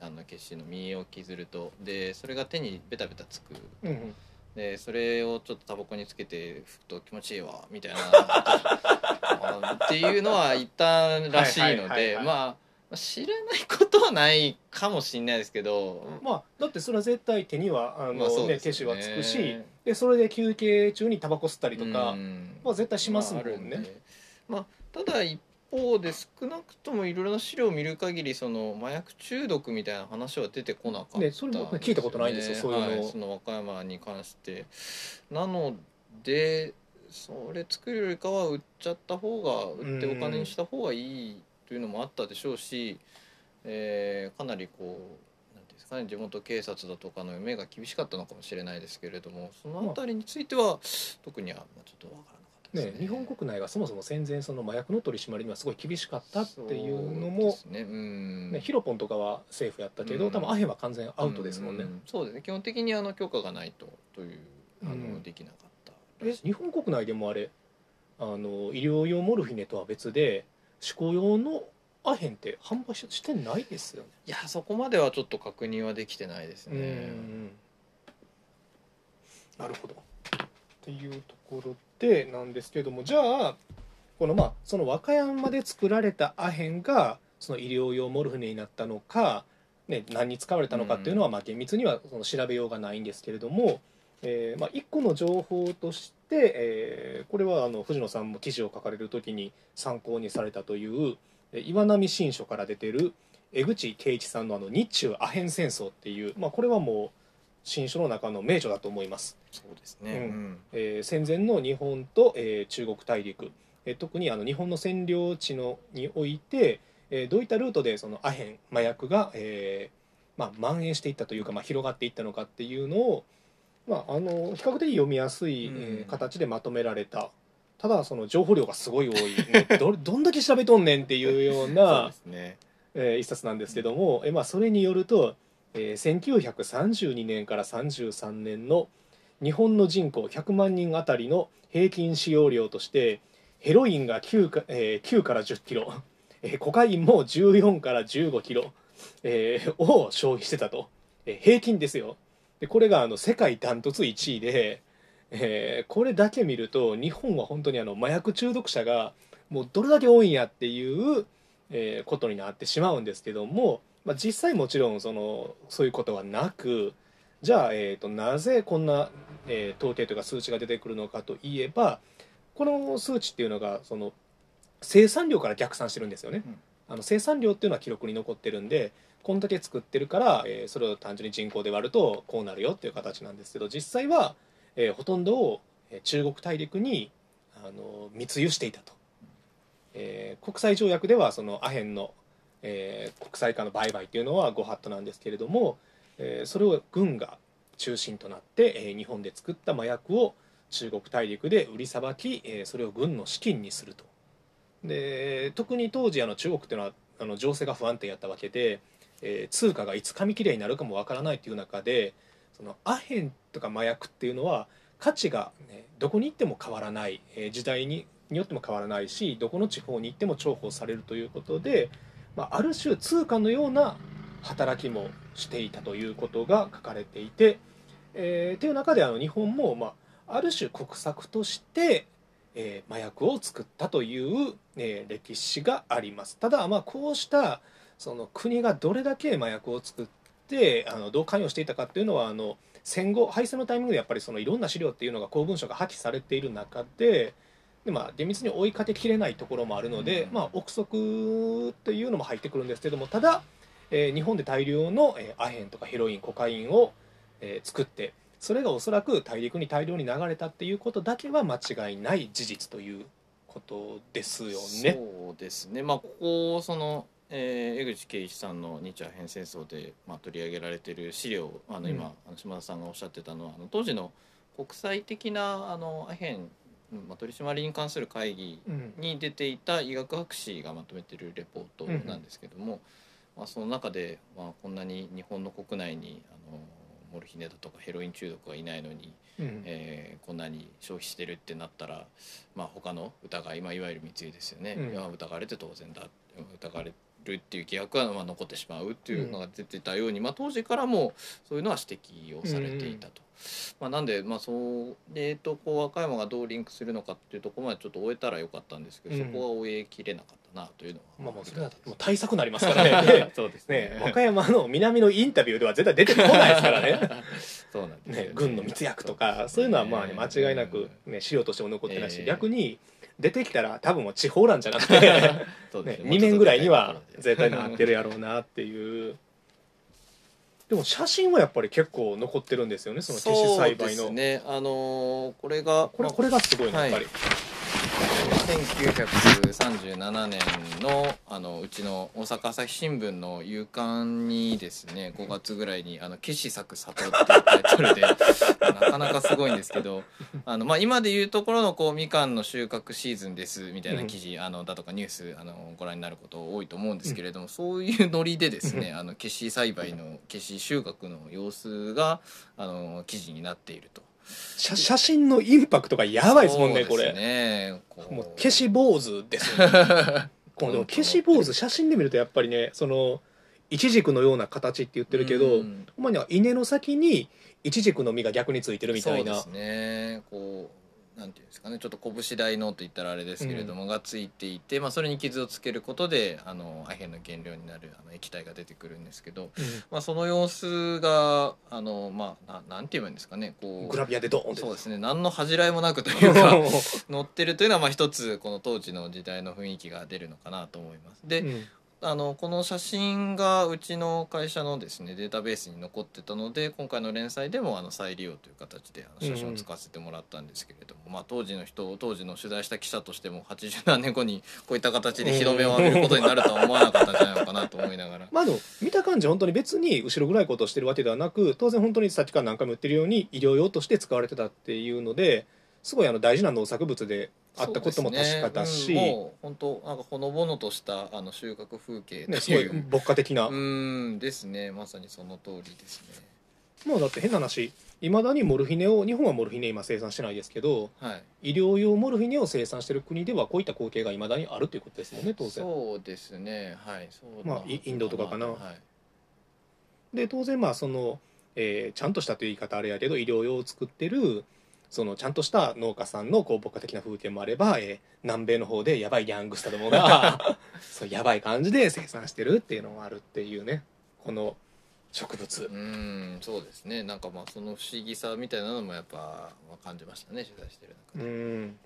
あの消しの実を削ると。でそれが手にベタベタつくうんでそれをちょっとタバコにつけて拭くと気持ちいいわみたいな。あ っていうのは言ったらしいのでまあ知らないことはないかもしれないですけどまあだってそれは絶対手にはあの、まあそうね。ね手手はつくしでそれで休憩中にタバコ吸ったりとか、うん。まあ絶対しますもんね。まあただ一方で少なくともいろいろな資料を見る限りその麻薬中毒みたいな話は出てこなかったんね。それも聞いたことないんですよそういうの。はい、その和歌山に関してなのでそれ作るよりかは売っちゃった方が売ってお金にした方がいいというのもあったでしょうし、えーかなりこうかね地元警察だとかの目が厳しかったのかもしれないですけれどもそのあたりについては特にはまあちょっとわからなかったですねね日本国内がそもそも戦前その麻薬の取り締まりにはすごい厳しかったっていうのもね。うん。ね、ヒロポンとかは政府やったけど、うん。多分アヘンは完全アウトですもんね、うそうですね。基本的にあの許可がないとというあの、うん。できなかったえ日本国内でもあれあの医療用モルフィネとは別で嗜好用のアヘンって販売ししてないですよね。いやそこまではちょっと確認はできてないですうねん。なるほど。っていうところでなんですけどもじゃあこのまあその和歌山で作られたアヘンがその医療用モルフィネになったのか、ね、何に使われたのかっていうのはまあ厳密にはその調べようがないんですけれども、えーまあ、一個の情報として、えーこれはあの藤野さんも記事を書かれる時に参考にされたというえー岩波新書から出てる江口圭一さんのあの日中アヘン戦争っていう、まあ、これはもう新書の中の名著だと思います。そうですね、うん。うん。えー戦前の日本と、えー中国大陸、えー特にあの日本の占領地のにおいて、えーどういったルートでそのアヘン麻薬が、えーまあ、蔓延していったというか、まあ、広がっていったのかっていうのを、まあ、あの比較的読みやすい、えーうん形でまとめられた。ただその情報量がすごい多い、ねど どんだけ調べとんねんっていうようなですね。えー一冊なんですけども、えーまあ、それによると、えー1932年から33年の日本の人口100万人あたりの平均使用量としてヘロインが 9, か、えー9から10キロ、えーコカインも14から15キロ、えーを消費してたと、えー平均ですよ。でこれがあの世界ダントツ1位で、えーこれだけ見ると日本は本当にあの麻薬中毒者がもうどれだけ多いんやっていう、えーことになってしまうんですけども、まあ、実際もちろんそのそういうことはなくじゃあ、えー、となぜこんな、えー統計というか数値が出てくるのかといえばこの数値っていうのがその生産量から逆算してるんですよね。うんあの生産量っていうのは記録に残ってるんでこんだけ作ってるから、えーそれを単純に人口で割るとこうなるよっていう形なんですけど実際は、えーほとんどをえー中国大陸にあの密輸していたと、えー国際条約ではそのアヘンの、えー国際化の売買っていうのはご法度なんですけれども、えーそれを軍が中心となって、えー日本で作った麻薬を中国大陸で売りさばき、えーそれを軍の資金にすると。で特に当時あの中国っていうのはあの情勢が不安定やったわけで、えー通貨がいつ紙切れになるかもわからないという中でそのアヘンとか麻薬っていうのは価値が、ね、どこに行っても変わらない、えー時代にによっても変わらないしどこの地方に行っても重宝されるということで、まあ、ある種通貨のような働きもしていたということが書かれていて、えー、という中であの日本も、まあ、ある種国策として、えー麻薬を作ったという、えー歴史があります。ただ、まあ、こうしたその国がどれだけ麻薬を作ってあのどう関与していたかっていうのはあの戦後敗戦のタイミングでやっぱりそのいろんな資料っていうのが公文書が破棄されている中でで、まあ、厳密に追いかけきれないところもあるので、うん。まあ、憶測っていうのも入ってくるんですけどもただ、えー日本で大量の、えーアヘンとかヘロインコカインを、えー作ってそれがおそらく大陸に大量に流れたっていうことだけは間違いない事実ということですよね。そうですね。まあここその、えー江口圭一さんの日アヘン戦争で、まあ、取り上げられている資料あの今、うん。あの島田さんがおっしゃってたのはあの当時の国際的なあのアヘン、うんまあ、取り締まりに関する会議うん。に出ていた医学博士がまとめてるレポートなんですけども、まあ、その中で、まあ、こんなに日本の国内にあのモルヒネだとかヘロイン中毒がいないのに、うん。えーこんなに消費してるってなったら、まあ、他の疑い、まあ、いわゆる密輸ですよね、うん。疑われて当然だ。疑われるっていう疑惑はまあ残ってしまうっていうのが出てたように、まあ、当時からもそういうのは指摘をされていたと。まあ、なんで、まあ、それとこう和歌山がどうリンクするのかっていうところまでちょっと終えたらよかったんですけど、うん。そこは終えきれなかったなというのは。まあ、もうそれはもう対策になりますからね。そうですね。和歌山の南のインタビューでは絶対出てこないですからね。そうなんですよね。軍の密約とかそういうのはまあ、ね、間違いなく、ね、資料としても残ってないし、ええ逆に出てきたら多分もう地方なんじゃなくて、ね そうです、ね。2面ぐらいには絶対なってるやろうなっていう。でも写真はやっぱり結構残ってるんですよねその消し栽培の、そうですね。あのーこれがこれこれがすごいねやっぱり、1937年のあのうちの大阪朝日新聞の夕刊にですね5月ぐらいに「あの景色咲く里」っていうタイトルでなかなかすごいんですけど あの、まあ、今でいうところのこうみかんの収穫シーズンですみたいな記事、あのだとかニュースあのご覧になること多いと思うんですけれども、そういうノリでですね あの消し栽培の消し収穫の様子があの記事になっていると。写写真のインパクトがやばいですもんねこれ。ねこもう消し坊主ですよね。このでも消し坊主写真で見るとやっぱりねそのイチジクのような形って言ってるけど、うん。ほんまには稲の先にイチジクの実が逆についてるみたいな。そうですね。こうなんていうんですかねちょっと拳大のと言ったらあれですけれども、がついていて、まあ、それに傷をつけることであのアヘンの原料になるあの液体が出てくるんですけど、まあ、その様子があの、まあ、ななんて言うんですかねこうグラビアでドーンって。そうですね何の恥じらいもなくというか 乗ってるというのはまあ一つこの当時の時代の雰囲気が出るのかなと思います。で、うんあのこの写真がうちの会社のですねデータベースに残ってたので今回の連載でもあの再利用という形であの写真を使わせてもらったんですけれども、まあ、当時の人当時の取材した記者としても80何年後にこういった形で日の目を浴びることになるとは思わなかったんじゃないのかなと思いながら。まあ、あの見た感じ本当に別に後ろ暗いことをしてるわけではなく当然本当にさっきから何回も言ってるように医療用として使われてたっていうのですごいあの大事な農作物であったことも確かだし、ね。うん。もう本当なんかほのぼのとしたあの収穫風景ね、すごいう牧歌的な、うんですね。まさにその通りですね。もうだって変な話いまだにモルヒネを日本はモルヒネ今生産してないですけどはい。医療用モルヒネを生産してる国ではこういった光景がいまだにあるということですもんね当然。そうですね。はい。そうまあイインドとかかな。はい。で当然まあその、えーちゃんとしたという言い方あれやけど医療用を作ってるそのちゃんとした農家さんのこう牧歌的な風景もあれば、えー南米の方でやばいギャングスタどもが そうやばい感じで生産してるっていうのがあるっていうね。この植物。うんそうですね。なんかまあその不思議さみたいなのもやっぱ、まあ、感じましたね取材してるう中で、ん。なる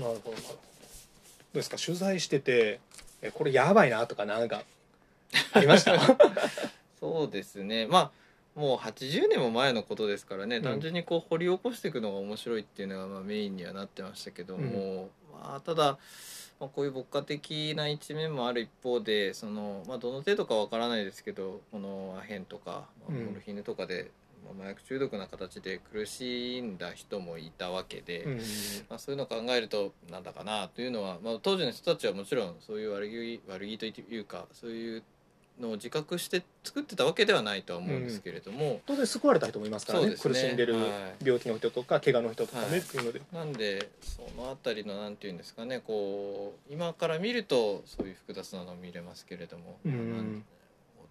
ほどなるほど。どうですか？取材しててえこれやばいなとかなんかありました？そうですね。まあもう80年も前のことですからね、ん。単純にこう掘り起こしていくのが面白いっていうのがまあメインにはなってましたけども、まあ、ただ、まあ、こういう牧歌的な一面もある一方でその、まあ、どの程度かわからないですけどこのアヘンとか、まあうん。モルヒネとかで、まあ、麻薬中毒な形で苦しんだ人もいたわけで。うん。まあ、そういうのを考えるとなんだかなというのは、まあ、当時の人たちはもちろんそういう悪気悪気というかそういうのを自覚して作ってたわけではないとは思うんですけれども、当然救われた人もいますからね。ね。苦しんでるはい。病気の人とか怪我の人とかね、はい。っていうので。なんでその辺りのなんていうんですかねこう今から見るとそういう複雑なのを見れますけれども、うん。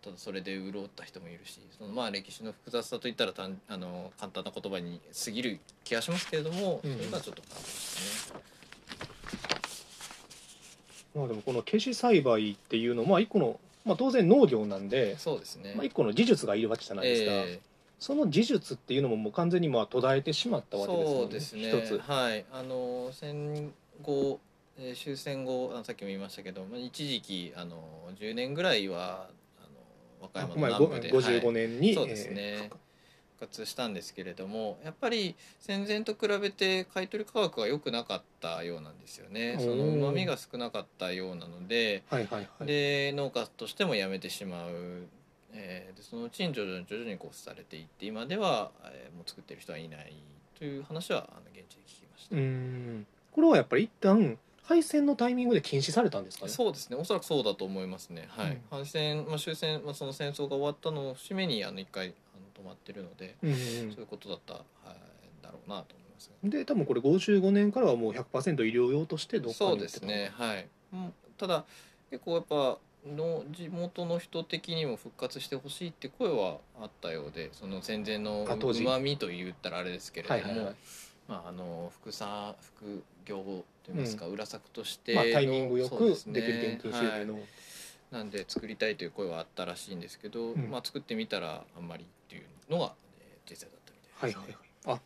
ただそれで潤った人もいるしそのまあ歴史の複雑さといったらたんあの簡単な言葉に過ぎる気がしますけれども、うん。それがちょっと変わりましたね。まあでもこの消し栽培っていうのはまあ一個の、まあ、当然農業なんで、そうですね。まあ、一個の技術がいるわけじゃないですか、ええ。その技術っていうのももう完全にまあ途絶えてしまったわけですよそうですね。一つ。はい。あの戦後、えー終戦後さっきも言いましたけどまあ一時期あの10年ぐらいはあの和歌山の南部で55はい。年に、そうですね。えー復活したんですけれどもやっぱり戦前と比べて買取価格が良くなかったようなんですよね。そのうまみが少なかったようなのでで農家としても辞めてしまう、えーでそのうちに徐々に徐々にこうされていって今では、えーもう作ってる人はいないという話はあの現地で聞きました、これはやっぱり一旦敗戦のタイミングで禁止されたんですかね？そうですね。おそらくそうだと思いますね。はい、うん。反戦、まあ、終戦、まあ、その戦争が終わったのを節目にあの一回止まってるので、うんうんそういうことだった、はい、だろうなと思いますうんで多分これ55年からはもう100%医療用としてどっかにそうですねはい、うん、ただ結構やっぱの地元の人的にも復活してほしいって声はあったようでその戦前のうまみと言ったらあれですけれども、はいはいはい。まあ、あの副産副業といいますか、裏作としてまあ、タイミングよくできる現金収入の、はい。なんで作りたいという声はあったらしいんですけど、うん。まあ、作ってみたらあんまりのが、えー実際だったみたいです、はいはいはい。あ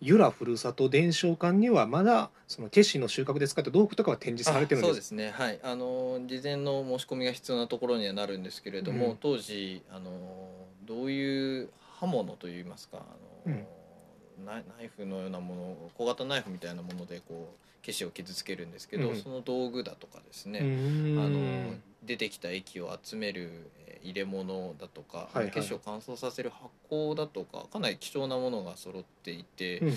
由良ふるさと伝承館にはまだそのケシの収穫で使った道具とかは展示されてるんですあそうですね。はい。あの事前の申し込みが必要なところにはなるんですけれども、うん。当時あのどういう刃物といいますかあの、ナイナイフのようなもの小型ナイフみたいなものでこう消しを傷つけるんですけど、うん。その道具だとかですね、あの出てきた液を集めるえー入れ物だとか、はいはい。消しを乾燥させる発酵だとかかなり貴重なものが揃っていて、うんうん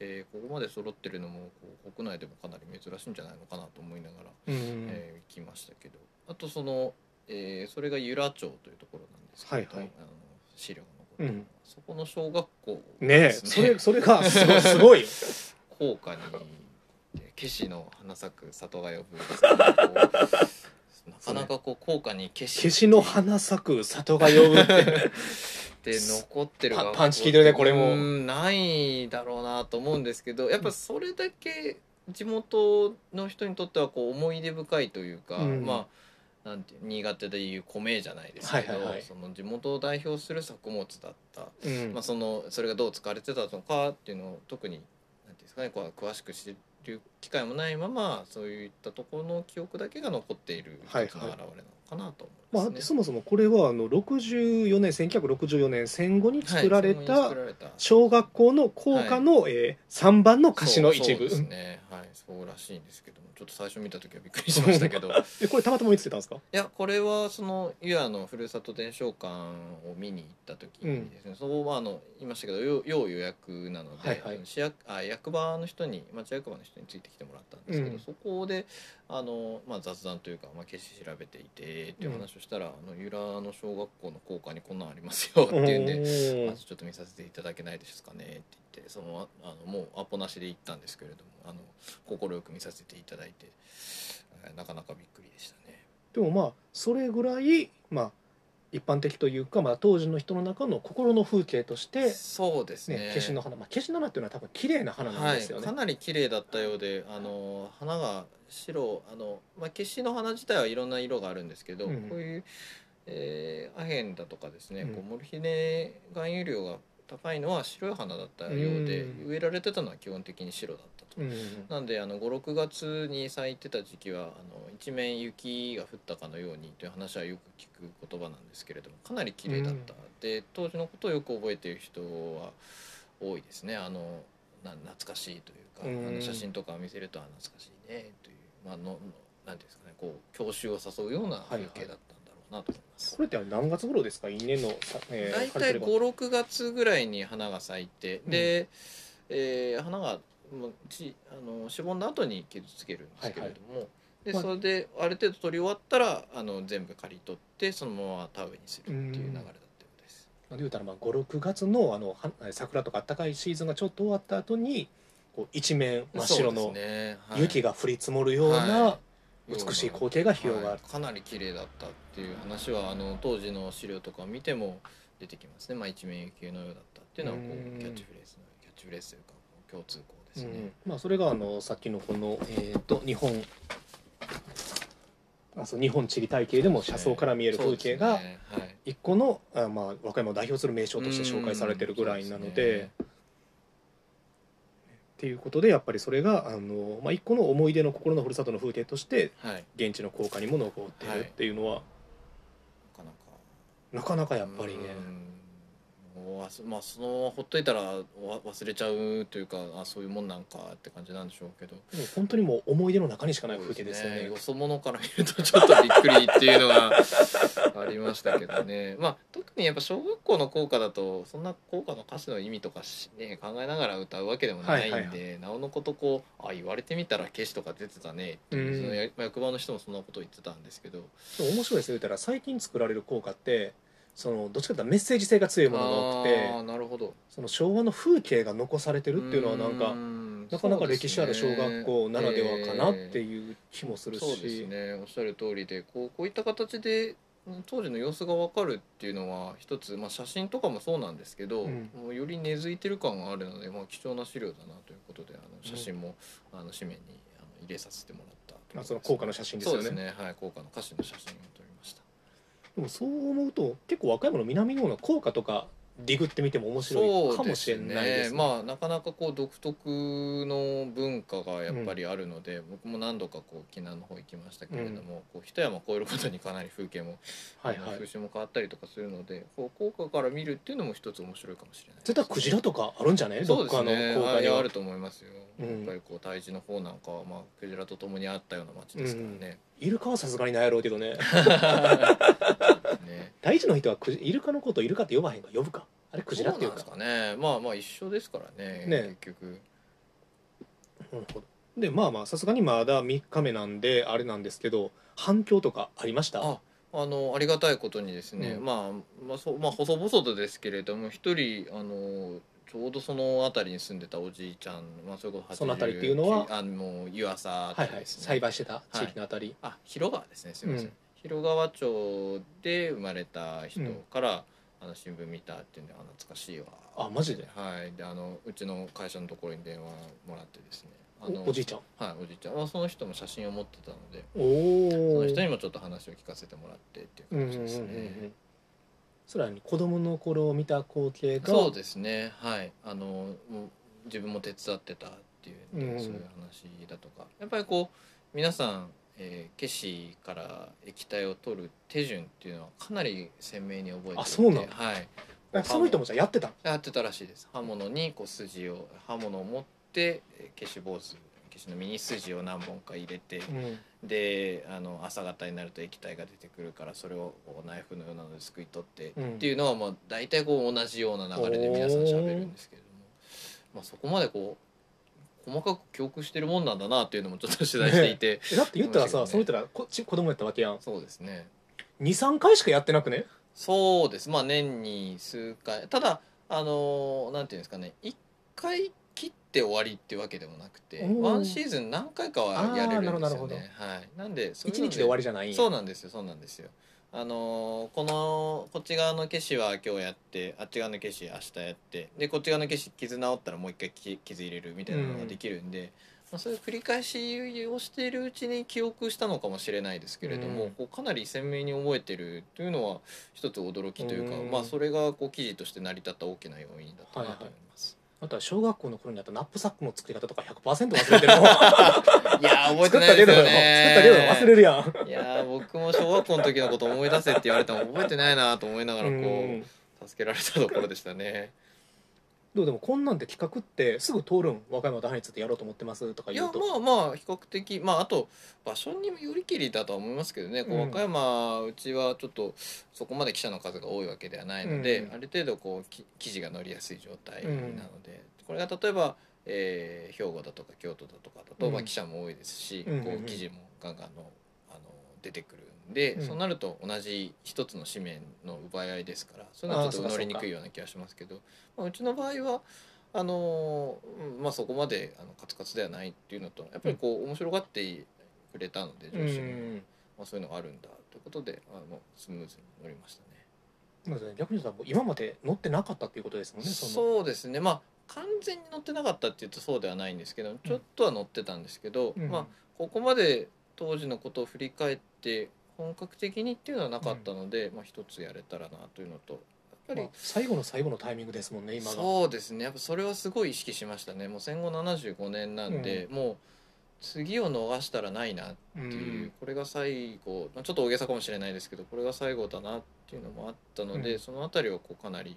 えーここまで揃ってるのもこう国内でもかなり珍しいんじゃないのかなと思いながら、うんうんえー来ましたけど。あとその、えーそれが由良町というところなんですけれど、はいはい。あの資料が残ってるのは、うん。そこの小学校ね。えですそれそれがすごいすごいよ。校歌にえー「ケシの花咲く里が呼ぶ」ねなかなかこう校歌にケシケシの花咲く里が呼ぶって。で残ってるパパンチ効いてるねこれも。うんないだろうなと思うんですけどやっぱそれだけ地元の人にとってはこう思い出深いというか、うん。まあなんていう新潟でいう米じゃないですけど、はいはいはい。その地元を代表する作物だった、うん。まあ、そのそれがどう使われてたのかっていうのを特になんていうんですかねこう詳しく知る機会もないままそういったところの記憶だけが残っている一つの表れなのかなと思います。まあ、ですね。そもそもこれはあの64年1964年戦後に作られはいた作られた。小学校の校歌の、え3番の歌詞の一部そうですね。はいそうらしいんですけどもちょっと最初見た時はびっくりしましたけど。い えこれたまたま見つけたんですか？やこれはその湯屋のふるさと伝承館を見に行った時にですね、そこはあの言いましたけど要要予約なので、はいはい。市役あ役場の人に町役場の人についてきてもらったんですけど、うん。そこであの、まあ、雑談というか、まあ、消し調べていてっていう話をしたら、あの由良の小学校の校歌にこんなんありますよっていうんで。まずちょっと見させていただけないですかねって言ってそのあのもうアポなしで行ったんですけれどもあの快く見させていただいて、えーなかなかびっくりでしたねでもまあそれぐらい、まあ、一般的というか、まあ、当時の人の中の心の風景として、そうですねね、ケシの花、まあ、ケシの花っていうのは多分綺麗な花なんはいですよね。かなり綺麗だったようであの花が白あの、まあ、ケシの花自体はいろんな色があるんですけど、うんこういう、えーアヘンだとかですね、うん。こうモルヒネ含有量が高いのは白い花だったようで、うん。植えられてたのは基本的に白だったと。うんなんであの56月に咲いてた時期はあの一面雪が降ったかのようにという話はよく聞く言葉なんですけれどもかなり綺麗だった、で当時のことをよく覚えている人は多いですね。あのな懐かしいというか、うん。あの写真とかを見せるとあ懐かしいねという、まあ、ののなんていうんですかねこう郷愁を誘うような風景だったんだろうなと思います。これって何月頃ですか？因縁のさ、えー大体カリキュレ56月ぐらいに花が咲いて、で、えー花がもうちあのしぼんだ後に傷つけるんですけれども、でまあ。それである程度取り終わったらあの全部刈り取ってそのまま田植えにするっていう流れだったようです。で言うたらまあ56月のあのは桜とか暖かいシーズンがちょっと終わった後にこう一面真っ白の雪が降り積もるようなは美しい光景が広がる。はい。かなり綺麗だったっていう話はあの当時の資料とかを見ても出てきますね、まあ、一面雪のようだったっていうのはこうんうキャッチフレーズのキャッチフレーズというか共通項ですね。うん。まあ、それがあのさっきのこの、えー、と日本あそう日本地理体系でも車窓から見える風景が一個の、あまあ、和歌山を代表する名所として紹介されてるぐらいなので。っていうことでやっぱりそれがあの、まあ、一個の思い出の心のふるさとの風景としてはい。現地の校歌にも残っているっていうのは、なかなかなかなかやっぱりね、うんもうまあそのままほっといたらわ忘れちゃうというかあそういうもんなんかって感じなんでしょうけど。でも本当にもう思い出の中にしかない風景ですよね。よそ者から見るとちょっとびっくりっていうのが ありましたけどね。まあ特にやっぱ小学校の校歌だとそんな校歌の歌詞の意味とかし、ね、考えながら歌うわけでもないんで、はいはいなおのことこうあ言われてみたら消しとか出てたねっていう、うん。そのや役場の人もそんなこと言ってたんですけど。面白いですよ。言ったら最近作られる効果ってそのどっちかというとメッセージ性が強いものが多くてあーなるほど。その昭和の風景が残されてるっていうのはなんかんなかなか歴史ある小学校ならではかなってういう気もするし、そうですね。おっしゃる通りでこうこういった形でうん当時の様子が分かるっていうのは一つ、まあ、写真とかもそうなんですけど、うん。もうより根付いてる感があるので、まあ、貴重な資料だなということであの写真も、あの紙面にあの入れさせてもらったとまあ、その効果の写真ですよね。そうですね。はい効果の歌詞の写真を撮りましたでもそう思うと結構和歌山の南の方の効果とかディグってみても面白いかもしれないですね。まあなかなかこう独特の文化がやっぱりあるので、僕も何度かこう沖縄の方行きましたけれども、こう一山越えることにかなり風景も、はいはい。風習も変わったりとかするのでこう効果から見るっていうのも一つ面白いかもしれない絶対クジラとかあるんじゃない？そうどっかの効果には。あると思いますよ、うん。やっぱりこう大事の方なんかは、まあ、クジラと共にあったような街ですからね,、イルカはさすがにないやろうけどねね 大事の人はクジイルカのことをイルカって呼ばへんか？呼ぶか？あれクジラっていうか？そうなんですかね。まあまあ一緒ですからねね結局。なるほど。でまあまあさすがにまだ3日目なんであれなんですけど反響とかありました？ああのありがたいことにですね、うん。まあまあそうまあ細々とですけれども一人あのちょうどその辺りに住んでたおじいちゃん、まあ、それこそその辺りっていうのは？あの湯浅あはいはいたりですね、栽培してた地域のあたり、あ広川ですね。すみません、うん広川町で生まれた人から、あの新聞見たっていうんであ懐かしいわ。あマジで？はい。であのうちの会社のところに電話もらってですね。あのおおじいちゃん？はいおじいちゃん。はその人も写真を持ってたのでおおその人にもちょっと話を聞かせてもらってっていううんうんうんうん感じですね、それは子供の頃見た光景が？そうですね。はい。あの自分も手伝ってたっていうんで、うん。そういう話だとか。やっぱりこう皆さん、えー、消しから液体を取る手順っていうのはかなり鮮明に覚えていてあそうなの？はい。あその人もじゃあやってたの？やってたらしいです。刃物にこう筋を刃物を持ってえー消し坊主消しの実に筋を何本か入れてうん。であの朝方になると液体が出てくるからそれをナイフのようなのですくい取って、うん。っていうのはまあ大体こう同じような流れで皆さん喋るんですけれども、まあ、そこまでこう細かく記憶してるもんなんだなっていうのもちょっと取材していて、えだって言ったらさ、ね。その人らこっち子供やったわけやん。そうですね。23回しかやってなくね？そうです。まあ年に数回。ただあのなんていうんですかね。1回切って終わりっていうわけでもなくてワンシーズン何回かはやれるんですあーなるほどよねはい。なんでそ1ういうの日で終わりじゃない？そうなんですよそうなんですよあのーこのこっち側の消しは今日やってあっち側の消し明日やってでこっち側の消し傷直ったらもう一回き傷入れるみたいなのができるんで、まあ、そういう繰り返しをしているうちに記憶したのかもしれないですけれども、うん。こうかなり鮮明に覚えてるというのは一つ驚きというか、うん。まあ、それがこう記事として成り立った大きな要因だったなと思います。あとは小学校の頃にあったナップサックの作り方とか100%忘れてるもん い、やー覚えてないですよね。作ったけど忘れるやんいやー僕も小学校の時のこと思い出せって言われても覚えてないなと思いながらこう、うん。助けられたところでしたねどうでもこんなんで企画ってすぐ通るん。和歌山大発でやろうと思ってますとかいや言うと。まあまあ比較的。まああと場所にもよりきりだとは思いますけどね、こううん。和歌山うちはちょっとそこまで記者の数が多いわけではないので、うん。ある程度こうき記事が載りやすい状態なので、これが例えば、えー兵庫だとか京都だとかだと、うん。まあ、記者も多いですし、うんこう記事もガンガンのあの出てくるんで、うん。そうなると同じ一つの紙面の奪い合いですからそういうのはちょっと乗りにくいような気がしますけどまあ、うちの場合はあのーうんまあ、そこまであのカツカツではないっていうのとやっぱりこう面白がってくれたのでう上司も、んまあ、そういうのがあるんだということであのスムーズに乗りましたね。逆に言うと今まで乗ってなかったっていうことですもんねそうですね。まあ完全に乗ってなかったっていうとそうではないんですけどちょっとは乗ってたんですけど、うん。まあ、ここまで当時のことを振り返って本格的にっていうのはなかったので、まあ、一つやれたらなというのとやっぱり、まあ最後の最後のタイミングですもんね今が。そうですね。やっぱそれはすごい意識しましたね。もう戦後75年なんで、もう次を逃したらないなっていう、これが最後まあちょっと大げさかもしれないですけどこれが最後だなっていうのもあったので、うん。その辺りをこうかなり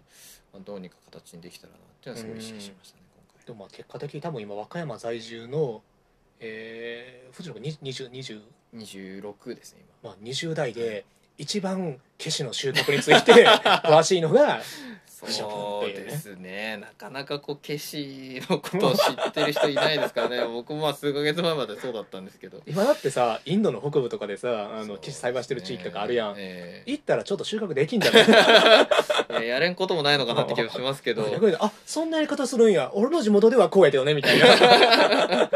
まあどうにか形にできたらなっていうのはすごい意識しましたね、でもまあ結果的に多分今和歌山在住のえー、藤野君20 20今回26ですね今。まあ、20代で一番消しの収穫について 詳しいのがそうですね。なかなかこう消しのことを知ってる人いないですからね。僕もまあ数ヶ月前までそうだったんですけど。今だってさインドの北部とかでさあの消し栽培してる地域とかあるやん、ええ。行ったらちょっと収穫できんじゃない？いややれんこともないのかなって気がしますけど。逆にあそんなやり方するんや。俺の地元ではこうやけどねみたいな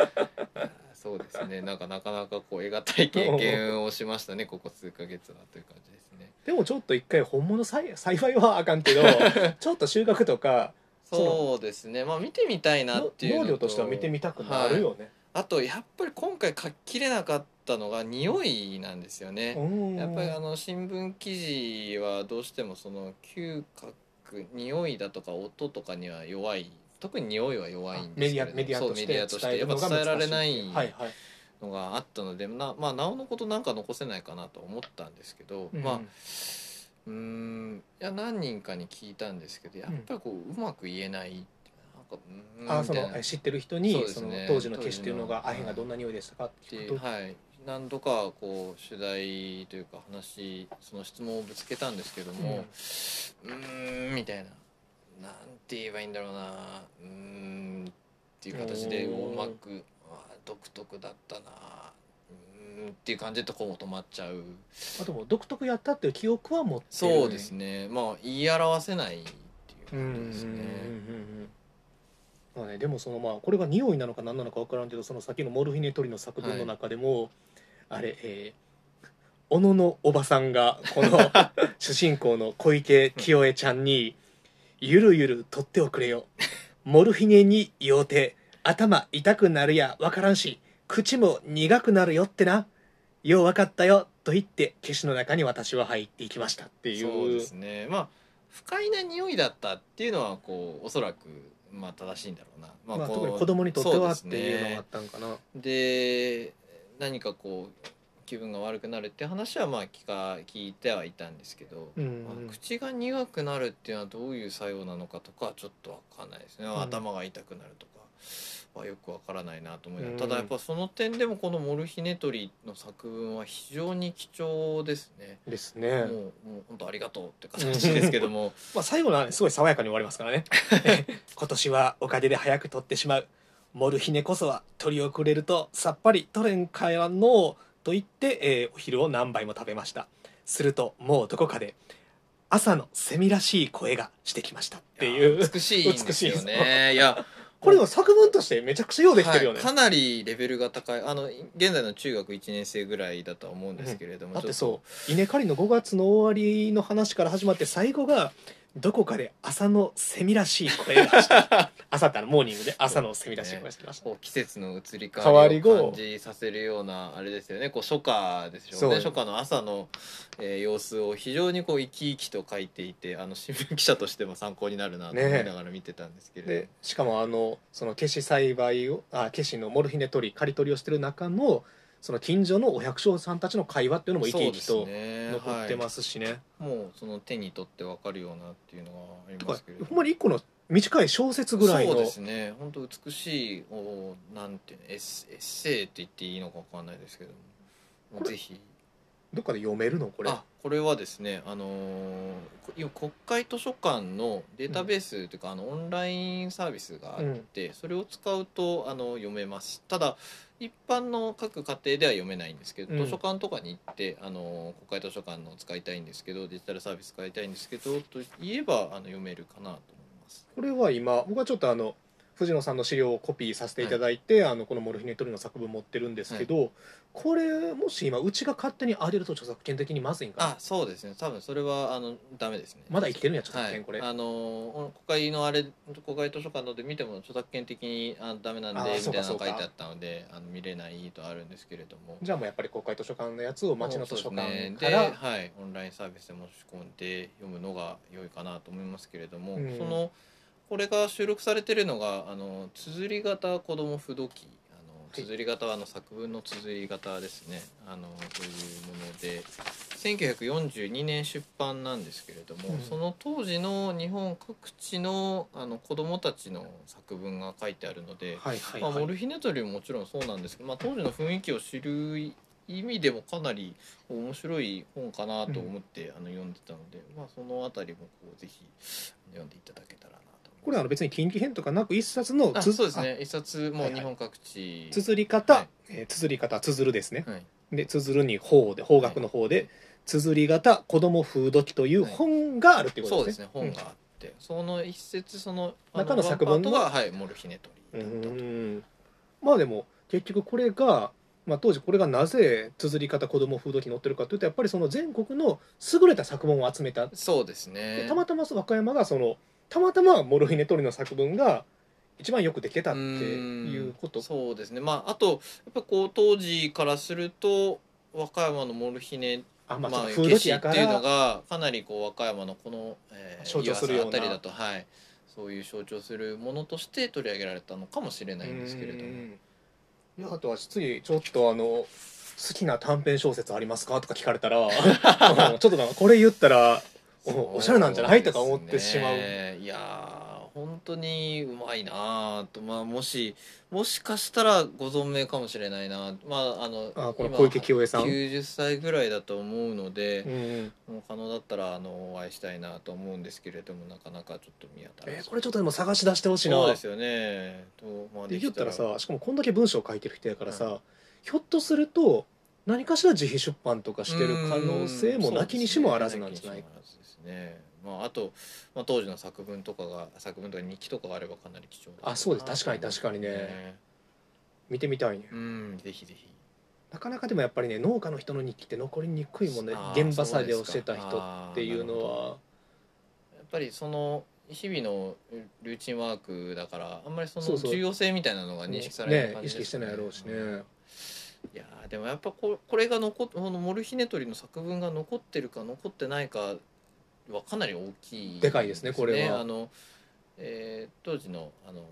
そうですね。なんかなかなかこう得難い経験をしましたね。ここ数ヶ月はという感じですね。でもちょっと一回本物栽栽培はあかんけど ちょっと収穫とかそうですね。まあ見てみたいなっていうの農業としては見てみたくなるよね、あとやっぱり今回書ききれなかったのが匂いなんですよね、うん。やっぱりあの新聞記事はどうしてもその嗅覚匂いだとか音とかには弱い特に匂いは弱いんですけれどメディアメディアとしてやっぱ伝えられないのがあったのでな,、まあ、なおのことなんか残せないかなと思ったんですけど、うん。まあうーんいや何人かに聞いたんですけどやっぱりこううまく言えないあその知ってる人にその当時の消しっていうのがアヘンがどんな匂いでしたかっってはい。何度かこう取材というか話その質問をぶつけたんですけどもうーんみたいななんて言えばいいんだろうな。うーんっていう形でうまくあ独特だったな。うーんっていう感じでこう止まっちゃう。あとも独特やったっていう記憶は持ってる。そうですね。まあ言い表せないっていううんうんうんうん感じですねまあね、でもそのまあこれが匂いなのか何なのか分からんけどその先のモルフィネトリの作文の中でも、あれえー小野のおばさんがこの 主人公の小池清江ちゃんに「ゆるゆる取っておくれよ。モルフィネに酔うて頭痛くなるや分からんし口も苦くなるよってな。よう分かったよ」と言って消しの中に私は入っていきましたっていう。そうですね。まあ不快な匂いだったっていうのはこうおそらくまあ正しいんだろうな、ままあ、こう特に子供にとってはっていうのがあったんかな。で何かこう気分が悪くなるって話はまあ聞か聞いてはいたんですけど、うんまあ口が苦くなるっていうのはどういう作用なのかとかはちょっとわかんないですね、ん。頭が痛くなるとかはよくわからないなと思いながらうん。ただやっぱその点でもこのモルヒネトリの作文は非常に貴重ですね。ですね。もうもう本当ありがとうって形ですけども。まあ、最後のすごい爽やかに終わりますからね。今年はおかげで早く取ってしまうモルヒネこそは取り遅れるとさっぱり取れんかやのと言って、えーお昼を何杯も食べました。するともうどこかで朝のセミらしい声がしてきました。っていう。や美しいんですよ美しいです。ねいやこれの作文としてめちゃくちゃようできてるよね、はい、かなりレベルが高い。あの現在の中学1年生ぐらいだとは思うんですけれども、だってそう。稲刈りの5月の終わりの話から始まって最後がどこかで朝のセミらしい声がした。朝ってあのモーニングで朝のセミらしい声がしてました、こう季節の移り変変わりを感じさせるようなあれですよね。こう初夏でしょそう。うね初夏の朝の、えー様子を非常にこう生き生きと書いていてあの新聞記者としても参考になるなと思いながら見てたんですけれども、でしかもあのそのケシ栽培をあケシのモルヒネ取り刈り取りをしてる中のその近所のお百姓さんたちの会話っていうのも生き生きと残ってますしね。はい、もうその手に取って分かるようなっていうのがありますけれども。ほんまに一個の短い小説ぐらいのそうですね。本当美しいおなんていうのエッセエッセイって言っていいのか分かんないですけども。ぜひどっかで読めるのこれ？あこれはですねあのー今国会図書館のデータベースというか、あのオンラインサービスがあって、それを使うとあの読めます。ただ一般の各家庭では読めないんですけど、うん。図書館とかに行ってあの国会図書館の使いたいんですけどデジタルサービス使いたいんですけどと言えばあの読めるかなと思います。これは今僕はちょっとあの藤野さんの資料をコピーさせていただいて、あのこのモルヒネ取りの作文持ってるんですけど、これもし今うちが勝手に上げると著作権的にまずいんかな？あそうですね。多分それはあのダメですね。まだ生きてるんや著はい。作権これ、あの国会のあれ国会図書館ので見ても著作権的にあダメなんであみたいなの書いてあったのであの見れないとあるんですけれども。じゃあもうやっぱり国会図書館のやつを町の図書館から、はい、オンラインサービスで申し込んで読むのが良いかなと思いますけれども、うん。そのこれが収録されてるのがあの綴り型子ども不読記綴り型はあの作文の綴り型ですね。あのというもので1942年出版なんですけれども、うん。その当時の日本各地のあの子どもたちの作文が書いてあるので、はいはいまあ、はい。モルヒネトリももちろんそうなんですけど、まあ、当時の雰囲気を知る意味でもかなり面白い本かなと思って、あの読んでたので、まあ、そのあたりもこうぜひ読んでいただけたらなこれは別に近畿編とかなく一冊のつあそうですね。一冊もはいうはい。日本各地、あ綴り方、はい。えー綴り方綴るですね、はい。で綴るに法で法学の方で、綴り型子供風土記という本があるっていうこそうとですね。ですね。本があって、その一節そのあ中の作文のワンパートが、はい、モルヒネトうリだったと。ん。まあでも結局これが、まあ、当時これがなぜ綴り方子供風土記に載ってるかというとやっぱりその全国の優れた作文を集めた。そうですね。でたまたま和歌山がそのたまたまモルヒネトリの作文が一番よくできてたっていうこと。そうですね。まああとやっぱこう当時からすると和歌山のモルヒネあまあ、まあ、その風土記やかっていうのらがかなりこう和歌山のこの、えー、象徴するような。あたりだとはい。そういう象徴するものとして取り上げられたのかもしれないんですけれども。あとは次ちょっとあの好きな短編小説ありますか？とか聞かれたら うんちょっとこれ言ったらおおしゃれなんじゃない？とか思ってしまう。いやー本当にうまいなーと。まあもしもしかしたらご存命かもしれないな。まああの今あこの小池清江さん。90歳ぐらいだと思うので、うんもう可能だったらあのお会いしたいなと思うんですけれどもなかなかちょっと見当たらず。えーこれちょっとでも探し出してほしいな。そうですよね。と、まあ、できたら。さしかもこんだけ文章を書いてる人やからさ、ひょっとすると何かしら自費出版とかしてる可能性もなきにしもあらずなんじゃない？かかですね。まあ、あと、まあ、当時の作文とかが作文とか日記とかがあればかなり貴重だあそうです。確かに確かにね。見てみたいね。うんぜひぜひ。なかなかでもやっぱりね農家の人の日記って残りにくいもんね。現場作業してた人っていうのは。やっぱりその日々のルーチンワークだからあんまりその重要性みたいなのが認識されないね意感じです識してないやろうしね。いやーでもやっぱここれが残っこのモルヒネトリの作文が残ってるか残ってないかはかなり大きいでかいですねこれは。あの、えー当時のあの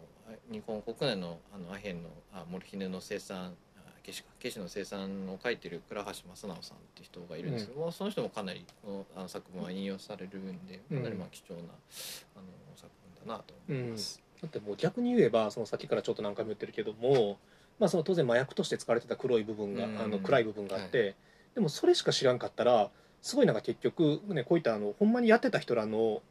日本国内のあのアヘンのあモルヒネの生産あケシかケシの生産を書いてる倉橋正直さんっていう人がいるんですけど、もうその人もかなりこのあの作文は引用されるんでかなりまあ貴重な、あの作文だなと思います。だってもう逆に言えばそのさっきからちょっと何回も言ってるけども、まあ、その当然麻薬として使われてた黒い部分が、うん。あの暗い部分があって、でもそれしか知らんかったらすごいなんか結局、ね、こういったあのほんまにやってた人らの,、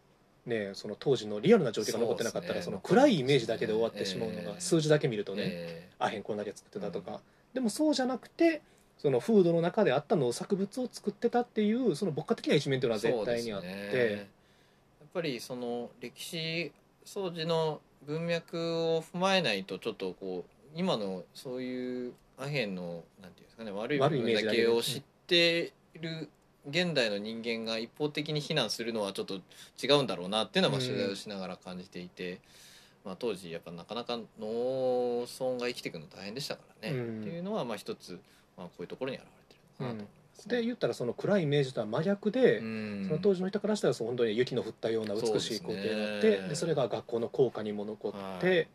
ね、その当時のリアルな状況が残ってなかったらそ、その暗いイメージだけで終わってしまうのが、ええ数字だけ見るとね、えアヘンこんだけ作ってたとか、でもそうじゃなくてそのフードの中であった農作物を作ってたっていうその牧歌的な一面というのは絶対にあって、ねやっぱりその歴史掃除の文脈を踏まえないとちょっとこう今のそういうアヘンのなんていうんですかね悪い部分だージだけでけを知っている現代の人間が一方的に非難するのはちょっと違うんだろうなっていうのはまあ取材をしながら感じていて、まあ、当時やっぱなかなか農村が生きていくの大変でしたからね、うん。っていうのはまあ一つ、まあ、こういうところに現れてるのかなと思いますね。で言ったらその暗いイメージとは真逆で、うん。その当時の人からしたら本当に雪の降ったような美しい光景があってそ,、でそれが学校の校歌にも残って、はい。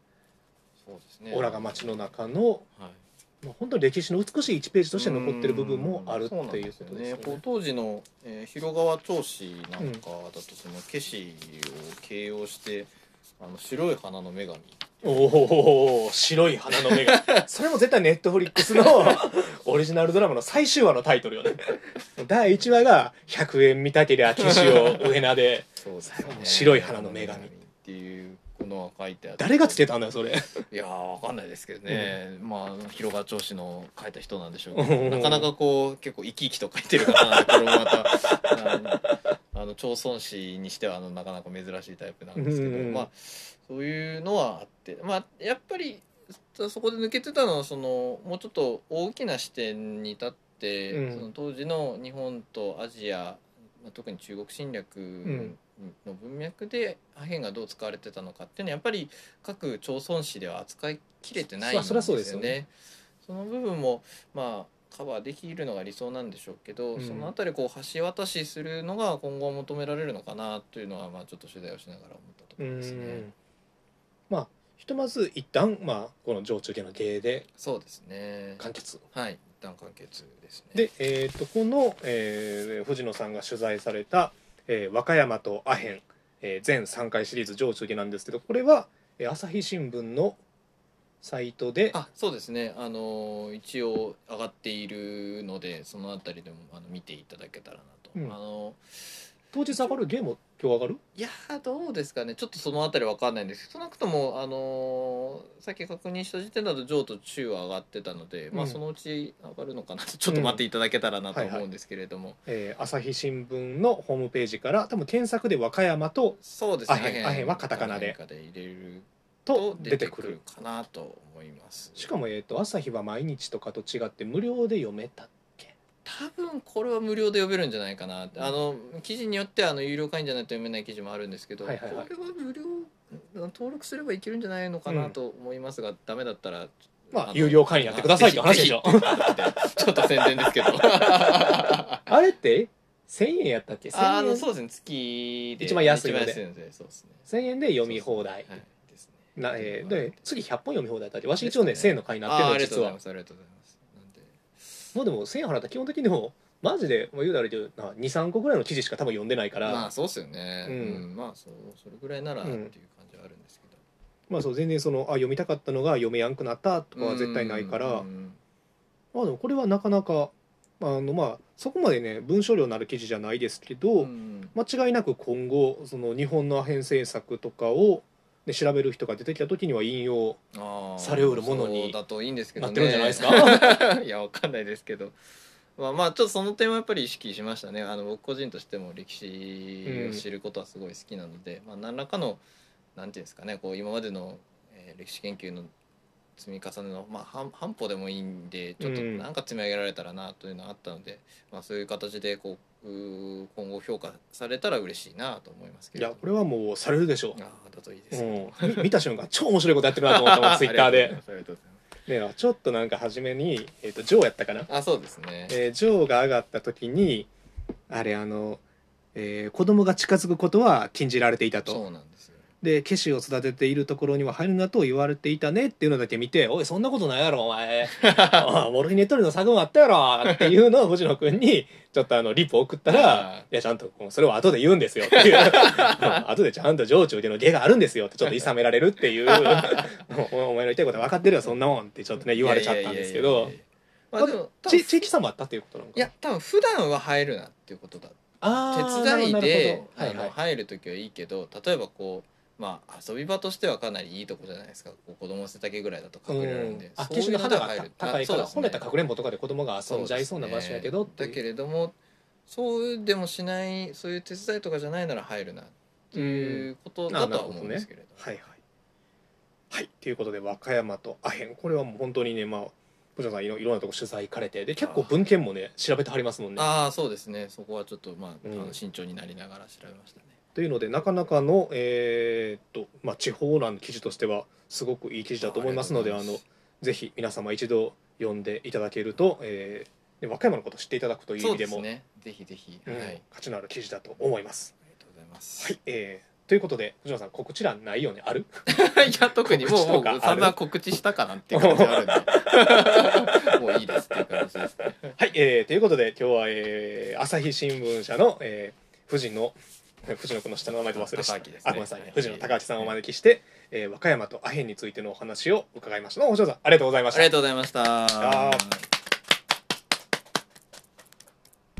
そうですね。オラが街の中の、はいまあ、本当に歴史の美しい1ページとして残ってる部分もあるっていうことですよね。こう当時の、えー広川町史なんかだとそのケシを形容してあの白い花の女神おお白い花の目がそれも絶対ネットフリックスの オリジナルドラマの最終話のタイトルよね。第1話が「100円見たけりゃ騎士を上名でです白い花の女神っていうのが書いてあって。誰がつけたんだよそれ。いやーわかんないですけどね、まあ広川町史の書いた人なんでしょうけうん。どなかなかこう結構生き生きと書いてる方なんでこれもまた。あの町村史にしてはあのなかなか珍しいタイプなんですけど、うんまあそういうのはあって。まあやっぱりそこで抜けてたのはそのもうちょっと大きな視点に立って、うん。その当時の日本とアジアまあ特に中国侵略んの文脈でアヘンがどう使われてたのかっていうのはやっぱり各町村史では扱いきれてないんですそりゃそうよですよねね。その部分もまあカバーできるのが理想なんでしょうけど、うんそのあたりこう橋渡しするのが今後求められるのかなというのはまあちょっと取材をしながら思ったとこうろですねん。まあひとまず一旦まあこの上中下の芸でそうですね。完結はい、一旦完結ですね。で、えー、とこの、えー藤野さんが取材された「えー和歌山とアヘン」えー全3回シリーズ上中下なんですけどこれは、えー朝日新聞のサイトであそうですね。あの一応上がっているのでそのあたりでもあの見ていただけたらなと、うん。あの当日上がるゲーム今日上がる？いやーどうですかね。ちょっとそのあたりわかんないんですけど少なくともあのーさっき確認した時点だと上と中は上がってたので、まうん。あそのうち上がるのかなと ちょっと待っていただけたらなと思うんですけれども、えー朝日新聞のホームページから多分検索で和歌山とそうですね。アヘンアヘンはカタカナで。で入れるとと出てくる。かなと思います。しかも、えー、と朝日は毎日とかと違って無料で読めた多分これは無料で読めるんじゃないかな。あの記事によってはあの有料会員じゃないと読めない記事もあるんですけど、はいはいはい。これは無料登録すればいけるんじゃないのかなと思いますが、ダメだったらのまあ有料会員やってくださいって話でしょ。ちょっと宣伝ですけど。あれって1000円やったっけ？1000ああの円。そうですね月で一番安いので。一番安いのでそうですね。1000円で読み放題。はいですね。な、えーで次100本読み放題だってわし一応ね1000円の会員になってるあーの実は。ありがとうございますもうでも1000円払ったら基本的にでもマジでもう言うたら23個ぐらいの記事しか多分読んでないから、まあそうっすよね、ううんんまあそうそれぐらいならっていううん感じはあるんですけど、まあそう全然そのあ読みたかったのが読めやんくなったとかは絶対ないから、うん。まあでもこれはなかなかあのまあそこまでね文章量のある記事じゃないですけど、うん。間違いなく今後その日本のアヘン政策とかを、ね、調べる人が出てきた時には引用されうるものにだといいんですけどね。なってるんじゃないですか？いやわかんないですけど。まあまあちょっとその点はやっぱり意識しましたね。あの僕個人としても歴史を知ることはすごい好きなので、まあ何らかのなんていうんですかねこう今までの、えー歴史研究の積み重ねの、まあ、半半歩でもいいんでちょっとうん。なんか積み上げられたらなというのがあったので、まあ、そういう形でこう今後評価されたら嬉しいなと思いますけれどいやこれはもうされるでしょああだといいでう、すうん、み 見た瞬間超面白いことやってるなと思ったもんツイッターで。ちょっとなんか初めに、えー、とジョーやったかな、あそうですね、えージョーが上がった時にあれあの、えー子供が近づくことは禁じられていたと。そうなんですよでケシを育てているところには入るなと言われていたねっていうのだけ見て「おいそんなことないやろお前。モルヒネ取りの作文あったやろ」っていうのを藤野君にちょっとあのリプ送ったら「い。やちゃんとそれは後で言うんですよ」っていう。後でちゃんと上中での芸があるんですよってちょっと諌められるっていう。おお前の言いたいことは分かってるよそんなもんってちょっとね言われちゃったんですけど。あでも地域差もあったっていうことなのかいや多分普段は入るなっていうことだ。手伝いではいはい。入る時はいいけど例えばこうまあ遊び場としてはかなりいいとこじゃないですか。こう子供背丈ぐらいだと隠れるんで、ういう機種の肌が入る高いからね本来かくれんぼとかで子供が遊んじゃいそうな場所やけどっていう。だけれどもそうでもしないそういう手伝いとかじゃないなら入るなっていうことだとは思うんですけれど、はいはい。はい。ということで和歌山とアヘン。これはもう本当にねまあ藤野さんいろいろんなとこ取材行かれて。で結構文献もね調べてはりますもんね。ああそうですね。そこはちょっとまあ,、うん。慎重になりながら調べましたねというのでなかなかのえーっとまあ地方欄の記事としてはすごくいい記事だと思いますのであのぜひ皆様一度読んでいただけると、えーで和歌山のことを知っていただくという意味でもね。ぜひぜひ、うんはい。あり価値のある記事だと思います。がとうございます、はい、えー、ということで藤野さん告知欄ないよねある？いや特にもうもう告知とかある？散々告知したかなっていう感じあるんで。もういいですっていう感じですね。はい、えー、ということで今日は、えー、朝日新聞社の、えー、藤野 藤野君の下の名前で忘れした高明ですね。あごめんなさい、はい。藤野高明さんをお招きして、えー、和歌山とアヘンについてのお話を伺いました。どうもさんありがとうございました。ありがとうございました